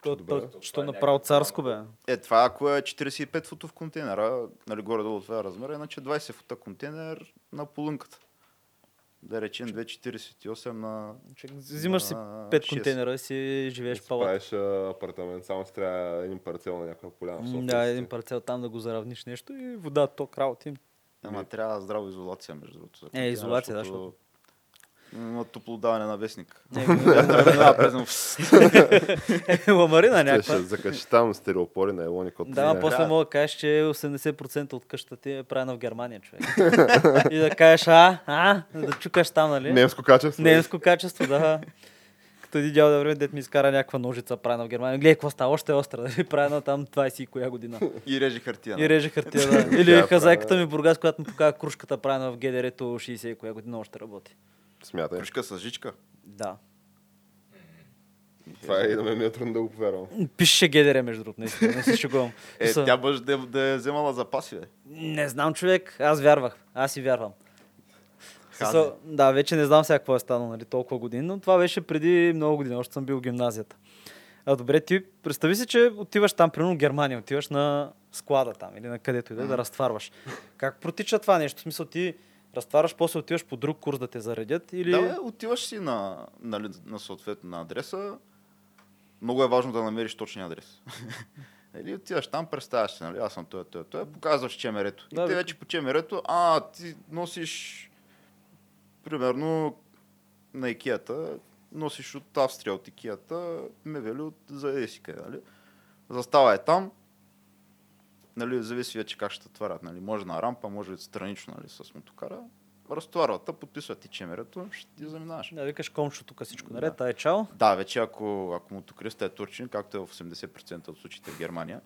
Speaker 1: То, то, що направо царско, бе.
Speaker 4: Е, това ако е 45 футов контейнера, нали, горе-долу това е размера, иначе 20 фута контейнер на полунката. Да речем 2,48 на...
Speaker 1: Взимаш си
Speaker 4: на
Speaker 1: пет
Speaker 4: 6.
Speaker 1: контейнера и си живееш в палата.
Speaker 2: правиш апартамент, само си трябва един парцел на някаква поляна. в София.
Speaker 1: Да, един парцел там да го заравниш нещо и вода, ток, работи.
Speaker 4: Ама трябва здрава изолация, между другото.
Speaker 1: Е, изолация, да,
Speaker 4: защото На вестник.
Speaker 1: Не,
Speaker 4: Да, през
Speaker 1: е, ламарина
Speaker 2: Те
Speaker 1: някаква.
Speaker 2: ще закачи там стереопори на елони, който
Speaker 1: Да,
Speaker 2: е.
Speaker 1: после мога да кажеш, че 80% от къщата ти е правена в Германия, човек. и да кажеш, а, а, да чукаш там, нали?
Speaker 2: Немско качество.
Speaker 1: Немско качество, да. Като един дядо да време, дет ми изкара някаква ножица, правена в Германия. Гледай, какво става, още е остра, нали? правена там 20 и коя година.
Speaker 4: И реже хартия.
Speaker 1: И реже хартия, да. Или
Speaker 2: е
Speaker 1: хазайката ми в Бургас, която му показва кружката, правена в ГДР-то 60 и коя година още работи.
Speaker 2: Смятай.
Speaker 4: Кружка с жичка.
Speaker 1: Да.
Speaker 2: Това е и да ме ми е трудно да го повярвам.
Speaker 1: Пише ГДР, между другото, наистина, не се шегувам.
Speaker 4: Е,
Speaker 1: Са-
Speaker 4: тя бъж да, да е вземала запаси, бе.
Speaker 1: Не знам, човек, аз вярвах. Аз и вярвам. Смисъл, Да, вече не знам сега какво е станало, нали, толкова години, но това беше преди много години, още съм бил в гимназията. А добре, ти представи си, че отиваш там, примерно в Германия, отиваш на склада там или на където и да, е, да разтварваш. Как протича това нещо? В смисъл ти разтварваш, после отиваш по друг курс да те заредят или...
Speaker 4: Да, бе, отиваш си на, нали, на съответно на адреса. Много е важно да намериш точния адрес. Или отиваш там, представяш се, нали? Аз съм той, той, той, показваш чемерето.
Speaker 1: Да,
Speaker 4: и те вече по чемерето, а, ти носиш, примерно, на икеята, носиш от Австрия, от икеята, мебели от за еси къде, нали? Застава е там, нали, зависи вече как ще тварят, нали? Може на рампа, може странично, нали, с мотокара. Разтоварват, подписват ти чемерето, ще ти заминаваш.
Speaker 1: Да, викаш комшо, тук всичко наред,
Speaker 4: Да.
Speaker 1: ай чао.
Speaker 4: Да, вече ако, ако мотокриста е турчин, както е в 80% от случаите в Германия,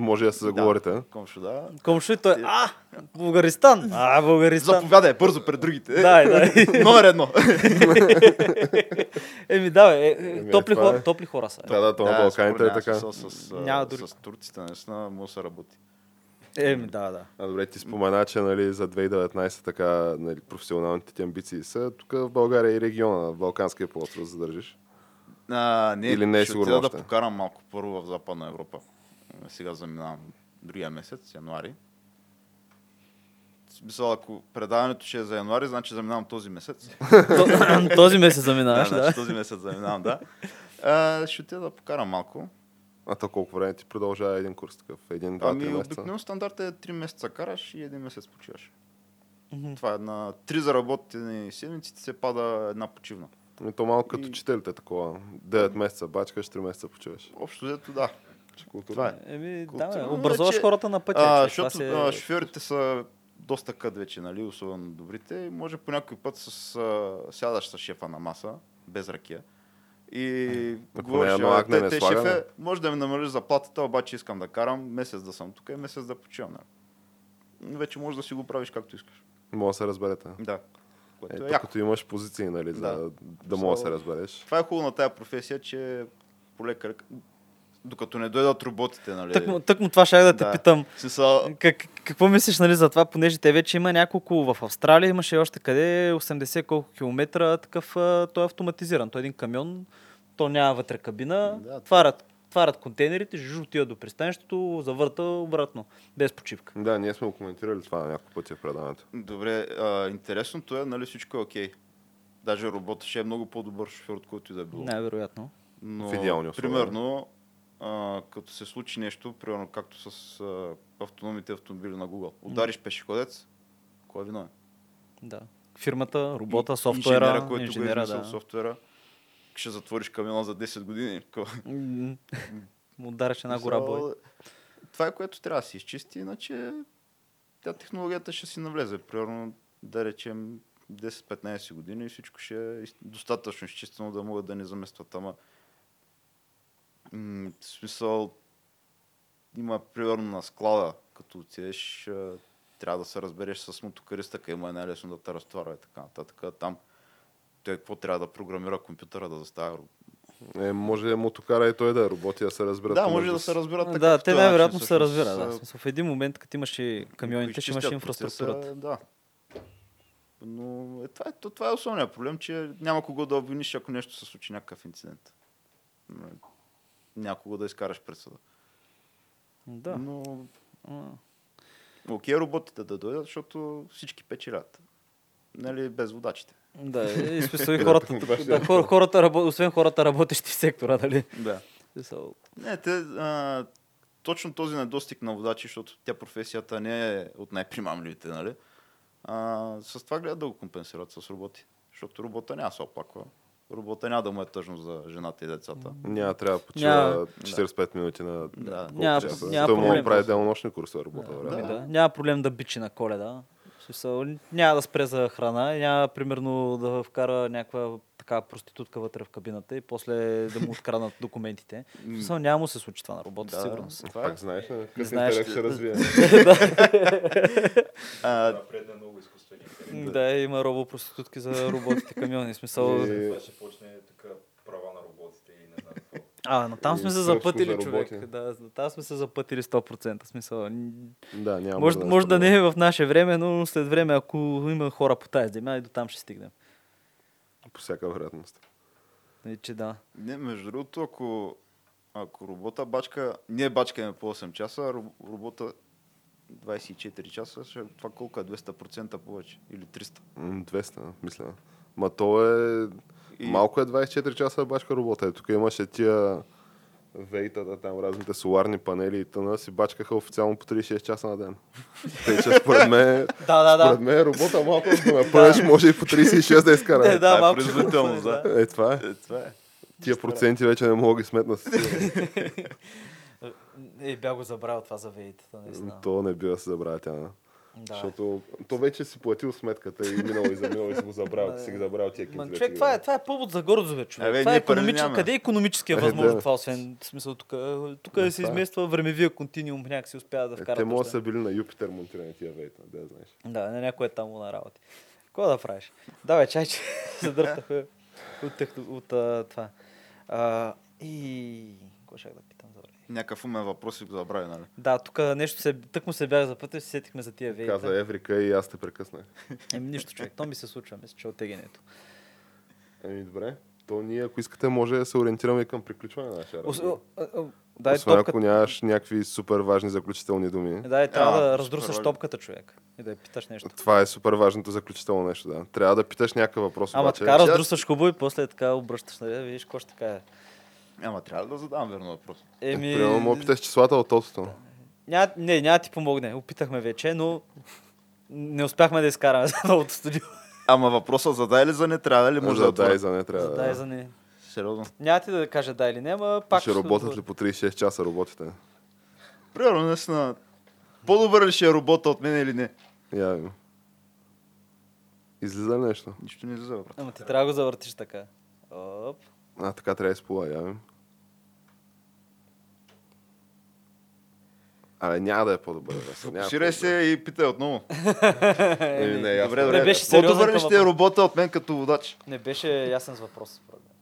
Speaker 2: Може да се заговорите.
Speaker 4: да, комшо, да.
Speaker 1: Комшо и той, а, Българистан, а, Българистан.
Speaker 4: Заповядай бързо пред другите.
Speaker 1: Да, да.
Speaker 4: Номер едно.
Speaker 1: Еми да, бе, е, е, топли,
Speaker 2: това
Speaker 1: хора,
Speaker 2: е.
Speaker 1: топли хора са.
Speaker 2: Да, да, то на Балканите
Speaker 4: според
Speaker 2: е така.
Speaker 4: смисъл С,
Speaker 1: Няма
Speaker 4: Няма
Speaker 1: други.
Speaker 4: с турците наистина може да се работи.
Speaker 1: Еми да, да.
Speaker 2: А добре, ти спомена, че нали, за 2019 така нали, професионалните ти амбиции са тук в България и региона, в Балканския полуостров задържиш.
Speaker 4: А, не,
Speaker 2: Или не е
Speaker 4: ще
Speaker 2: сигурно
Speaker 4: да покарам малко първо в Западна Европа. Сега заминавам другия месец, януари. Смисъл, ако предаването ще е за януари, значи заминавам този месец.
Speaker 1: То- Този месец заминаваш,
Speaker 4: да,
Speaker 1: да.
Speaker 4: значи този месец заминавам, да. А, ще отида да покарам малко.
Speaker 2: А то колко време ти продължава един курс такъв? Един, два, три
Speaker 4: Ами,
Speaker 2: месеца?
Speaker 4: обикновено стандарт е 3 месеца караш и един месец почиваш.
Speaker 1: Мгм.
Speaker 4: Това е на 3 заработени седмици ти се пада една почивна.
Speaker 2: И то малко като
Speaker 4: И-
Speaker 2: учителите такова. 9 месеца бачкаш, 3 месеца почиваш.
Speaker 4: Общо взето да. Това е.
Speaker 1: Еми, да, образуваш
Speaker 4: вече-
Speaker 1: хората на пътя.
Speaker 4: А, защото
Speaker 1: си е-
Speaker 4: а, шофьорите са доста къд вече, нали, особено добрите. И може по някой път с, а, сядаш с шефа на маса, без ракия. И говориш,
Speaker 2: е едно
Speaker 4: «А,
Speaker 2: агне,
Speaker 4: те, те,
Speaker 2: слага,
Speaker 4: шефе, може да ми намалиш заплатата, обаче искам да карам месец да съм тук и месец да почивам. Нали. Вече можеш да си го правиш както искаш.
Speaker 2: Мога да се разберете.
Speaker 4: Да. Което
Speaker 2: Ето,
Speaker 4: е яко.
Speaker 2: като имаш позиции, нали, за
Speaker 4: Да.
Speaker 2: да мога да се разбереш.
Speaker 4: Това е хубаво на тая професия, че полека, докато не дойдат роботите, нали.
Speaker 1: Тъкмо, тъкмо това ще да те
Speaker 4: Да.
Speaker 1: питам.
Speaker 4: Смисъл,
Speaker 1: Как, какво мислиш нали, за това, понеже те вече има няколко в Австралия, имаше още къде 80 колко километра, такъв, той е автоматизиран. Той е един камион, то няма вътре кабина,
Speaker 4: Да.
Speaker 1: тварят, тварят контейнерите, жужу отива до пристанището, завърта обратно, без почивка.
Speaker 2: Да, ние сме го коментирали това няколко пъти в предаването.
Speaker 4: Добре, а, интересното е, нали всичко е окей. Даже роботът ще е много по-добър шофьор, от който и да е било.
Speaker 1: Най-вероятно.
Speaker 4: Но,
Speaker 2: В идеални условия.
Speaker 4: примерно, а, като се случи нещо, примерно както с а, автономните автомобили на Google, удариш пешеходец, кой е виновен?
Speaker 1: Да. Фирмата, робота, софтуера,
Speaker 4: инженера, който
Speaker 1: инженера,
Speaker 4: го е
Speaker 1: да.
Speaker 4: софтуера, ще затвориш камиона за 10 години.
Speaker 1: М, Му ударяш една гора бой.
Speaker 4: Това е което трябва да се изчисти, иначе тя технологията ще си навлезе. Примерно, да речем, 10-15 години и всичко ще е достатъчно изчистено да могат да ни заместват. Ама, м- в смисъл, има примерно на склада, като отидеш, трябва да се разбереш с мотокариста, къде му е най-лесно да те разтоварва и така нататък. Там той какво трябва да програмира компютъра, да заставя
Speaker 2: Е, може мотокара и той да е робот и да се разберат.
Speaker 4: да, може да
Speaker 2: си.
Speaker 4: се разберат така.
Speaker 1: Да, те най-вероятно се
Speaker 4: всъщност,
Speaker 1: разбира. Да. смисъл, В един момент, като имаш и камионите, ще имаш
Speaker 4: изчистят
Speaker 1: инфраструктурата.
Speaker 4: процеса, Да. Но е, това, е, то, това е основният проблем, че няма кого да обвиниш, ако нещо се случи, някакъв инцидент. Някого да изкараш пред съда.
Speaker 1: Да.
Speaker 4: Но окей роботите да дойдат, защото всички печелят. Нали, без водачите.
Speaker 1: Да, и смисъл и хората, да, хор, хората, освен хората работещи в сектора, нали?
Speaker 4: Да.
Speaker 1: Смисъл,
Speaker 4: Не, те, а, точно този недостиг на водачи, защото тя професията не е от най-примамливите, нали? А, с това гледат да го компенсират с роботи. Защото робота няма се оплаква. Робота няма да му е тъжно за жената и децата.
Speaker 2: Няма, трябва да почива
Speaker 1: Няма-
Speaker 2: 45 минути на
Speaker 4: Да.
Speaker 1: Няма-
Speaker 2: часа.
Speaker 1: няма
Speaker 2: Той да прави денонощни курсове работа.
Speaker 1: да,
Speaker 2: вероятно.
Speaker 1: да. Няма проблем да бичи на коледа. Смисъл, няма да спре за храна, няма примерно да вкара някаква така проститутка вътре в кабината и после да му откраднат документите. Смисъл, няма му се случи това на робота,
Speaker 4: Да.
Speaker 1: сигурно. си.
Speaker 4: Това е.
Speaker 2: Пак знаеш, на къс
Speaker 1: знаеш,
Speaker 2: интерес ще развие.
Speaker 4: А,
Speaker 3: Напредне много интелект.
Speaker 1: Да, има робопроститутки за роботите камиони. Смисъл,
Speaker 3: Това ще почне така права на роботите и не знам какво.
Speaker 1: А, но там сме се запътили,
Speaker 2: за
Speaker 1: човек. Да, там сме се запътили 100%. Смисъл.
Speaker 2: Да, няма
Speaker 1: Може,
Speaker 2: да
Speaker 1: може да не е в наше време, но след време, ако има хора по тази земя, и до там ще стигнем.
Speaker 2: По всяка вероятност.
Speaker 1: И, че да.
Speaker 4: не, между другото, ако, ако робота бачка, ние бачкаме по 8 часа, робота 24 часа, ще, това колко е? 200% повече или 300.
Speaker 2: М, 200, мисля. Ма то е...
Speaker 4: И-
Speaker 2: Малко е 24 часа бачка работа. Е, тук имаше тия вейтата, там разните соларни панели и тъна си бачкаха официално по 36 часа на ден. Тъй, че според мен,
Speaker 1: Да, да,
Speaker 2: според мен робота малко да напънеш, може и по 36 да изкара.
Speaker 1: Не,
Speaker 2: Е,
Speaker 1: да,
Speaker 4: това е
Speaker 1: малко
Speaker 4: производителност,
Speaker 1: ще-
Speaker 4: да.
Speaker 2: Е, това е.
Speaker 4: Е, това е.
Speaker 2: Тия проценти вече не мога да ги сметна.
Speaker 1: Е, бях го забравил това за веитата, наистина.
Speaker 2: То не бива да се забравя тя.
Speaker 1: Да.
Speaker 2: Защото то вече си платил сметката и минало и за минало и си го забрал. Ти си ги забрал тия кинти.
Speaker 1: човек, това е, това е повод за гордост, бе, човек.
Speaker 4: Абе,
Speaker 1: това е економич... Къде е економическия
Speaker 2: Е,
Speaker 1: възможно
Speaker 2: да.
Speaker 1: това, освен смисъл тук? Тук
Speaker 2: Да,
Speaker 1: да се
Speaker 2: е.
Speaker 1: измества времевия континуум, някакси успяват да
Speaker 2: Е,
Speaker 1: вкарат.
Speaker 2: те могат да са били на Юпитер монтирани тия вейта, да знаеш.
Speaker 1: Да, на някой е там на работи. Какво да правиш? Да, бе, чай, че задъртахме от, тех- от а, това. А, и... Какво ще да питам?
Speaker 4: Някакъв умен въпрос и го забрави, нали?
Speaker 1: Да, тук нещо се... Тък му се бях запътил, се сетихме за тия вейта.
Speaker 2: Каза Еврика и аз те прекъснах.
Speaker 1: Еми нищо, човек. То ми се случва. Мисля, че е оттегенето.
Speaker 2: Еми добре. То ние, ако искате, може да се ориентираме към приключване на нашия разговор.
Speaker 1: Дай
Speaker 2: Освен
Speaker 1: топката.
Speaker 2: ако нямаш някакви супер важни заключителни думи.
Speaker 1: Да, и трябва
Speaker 4: А,
Speaker 1: да раздрусаш
Speaker 4: важно.
Speaker 1: топката, човек. И да я питаш нещо.
Speaker 2: Това е супер важното заключително нещо, да. Трябва да питаш някакъв въпрос.
Speaker 1: Ама
Speaker 2: обаче.
Speaker 1: така раздрусаш хубаво и после така обръщаш, нали? да Видиш какво ще така е.
Speaker 4: Ама трябва да задам верно въпрос.
Speaker 1: Еми...
Speaker 2: Примерно, мога да питаш числата от тотото.
Speaker 1: Ня, не, няма да ти помогне. Опитахме вече, но не успяхме да изкараме за новото студио.
Speaker 4: Ама въпросът за да или за не трябва ли може
Speaker 2: за
Speaker 4: да
Speaker 2: да и
Speaker 4: е
Speaker 2: за не трябва.
Speaker 1: За да и за не.
Speaker 4: Сериозно.
Speaker 1: Няма ти да кажа да или не, ама пак
Speaker 2: ще работят ли по 36 часа работите?
Speaker 4: Примерно, наистина. По-добър ли ще е робота от мен или не?
Speaker 2: Я ви. Излиза ли нещо?
Speaker 4: Нищо не излиза, брат.
Speaker 1: Ама ти трябва да го завъртиш така. Оп.
Speaker 2: А, така трябва да изплува, я Абе, няма да е по-добър. Се, няма
Speaker 4: Ширай се и питай отново.
Speaker 2: Еми, не, ясно.
Speaker 4: Добре, добре.
Speaker 1: Не беше сериозен
Speaker 4: По-добър ли ще е робота от мен като водач?
Speaker 1: Не беше ясен с въпрос. според мен.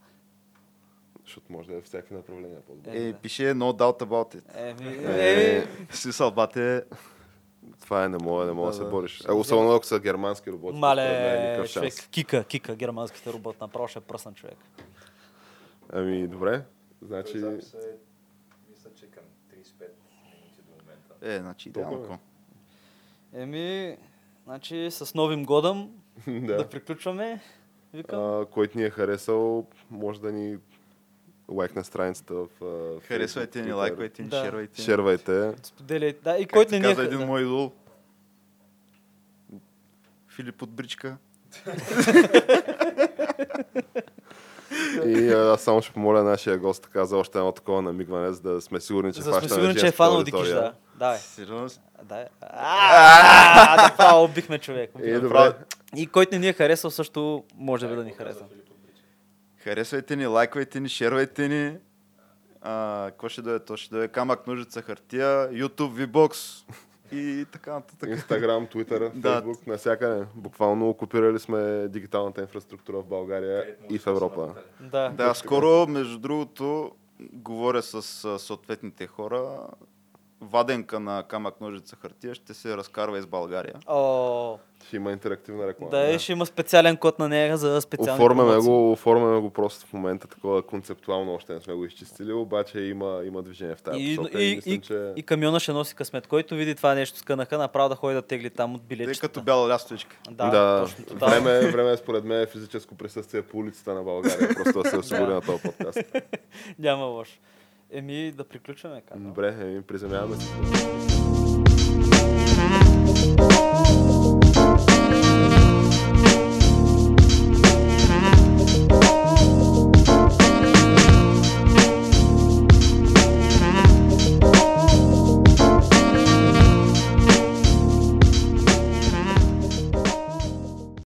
Speaker 2: Защото може да е в всякакви направления по-добър.
Speaker 1: Е,
Speaker 4: Е, пише no doubt about it.
Speaker 1: Еми,
Speaker 2: Е,
Speaker 4: Смисъл, бате,
Speaker 2: Това е, не мога, не мога да се бориш. А, особено ако са германски роботи. е
Speaker 1: Мале, човек, кика, кика, германските роботи, направо ще е пръсна човек.
Speaker 2: Ами, добре. Значи,
Speaker 3: Мисля, че към 35 минути до момента.
Speaker 4: Е, значи идеално. Какво.
Speaker 1: Еми, значи с новим годом да,
Speaker 2: да.
Speaker 1: приключваме. Викам.
Speaker 2: А, който ни е харесал, може да ни лайкне страницата в а,
Speaker 4: Харесвайте ни, лайквайте ни,
Speaker 1: Да.
Speaker 4: шервайте.
Speaker 2: Шервайте.
Speaker 1: Споделяйте. Да, и
Speaker 4: Как
Speaker 1: който не ни е...
Speaker 4: каза един
Speaker 1: да.
Speaker 4: мой идол. Филип от Бричка.
Speaker 2: И а, аз само ще помоля нашия гост така за още едно такова намигване, за да сме сигурни, че хващаме
Speaker 1: сигурни, че е фанал Дикиш, да. Давай.
Speaker 4: Сериозно?
Speaker 1: Да. Убихме човек.
Speaker 2: И добре,
Speaker 1: И който не ни е харесал също, може би да ни хареса.
Speaker 4: Харесвайте ни, лайквайте ни, шервайте ни. А, какво ще дойде? То ще дойде камък, ножица, хартия, YouTube, VBOX и така нататък.
Speaker 2: Инстаграм, Твитър,
Speaker 4: Да.
Speaker 2: Фейсбук, навсякъде. Буквално окупирали сме дигиталната инфраструктура в България и в Европа.
Speaker 1: Да.
Speaker 4: Да, скоро, между другото, говоря с съответните хора. Ваденка на камък, ножица, хартия ще се разкарва из България.
Speaker 1: О,
Speaker 2: Ще има интерактивна реклама.
Speaker 1: да, и ще има специален код на нея за специални
Speaker 2: Оформяме
Speaker 1: промоции.
Speaker 2: го, оформяме го просто в момента такова концептуално, още не сме го изчистили, обаче има, има движение в тази
Speaker 1: И,
Speaker 2: посока
Speaker 1: и,
Speaker 2: мислим,
Speaker 1: и,
Speaker 2: че...
Speaker 1: и камиона ще носи късмет. Който види това нещо с кънаха, направо да ходи да тегли там от
Speaker 4: Тъй
Speaker 1: билетчета.
Speaker 4: като бяла лястовичка.
Speaker 1: Да,
Speaker 2: да,
Speaker 1: точно това.
Speaker 2: време, е- време е според мен е физическо присъствие по улицата на България, просто да се осигури
Speaker 1: Да.
Speaker 2: на този подкаст.
Speaker 1: Няма лошо. Еми, да приключваме. Казвам.
Speaker 2: Добре, еми, приземяваме се.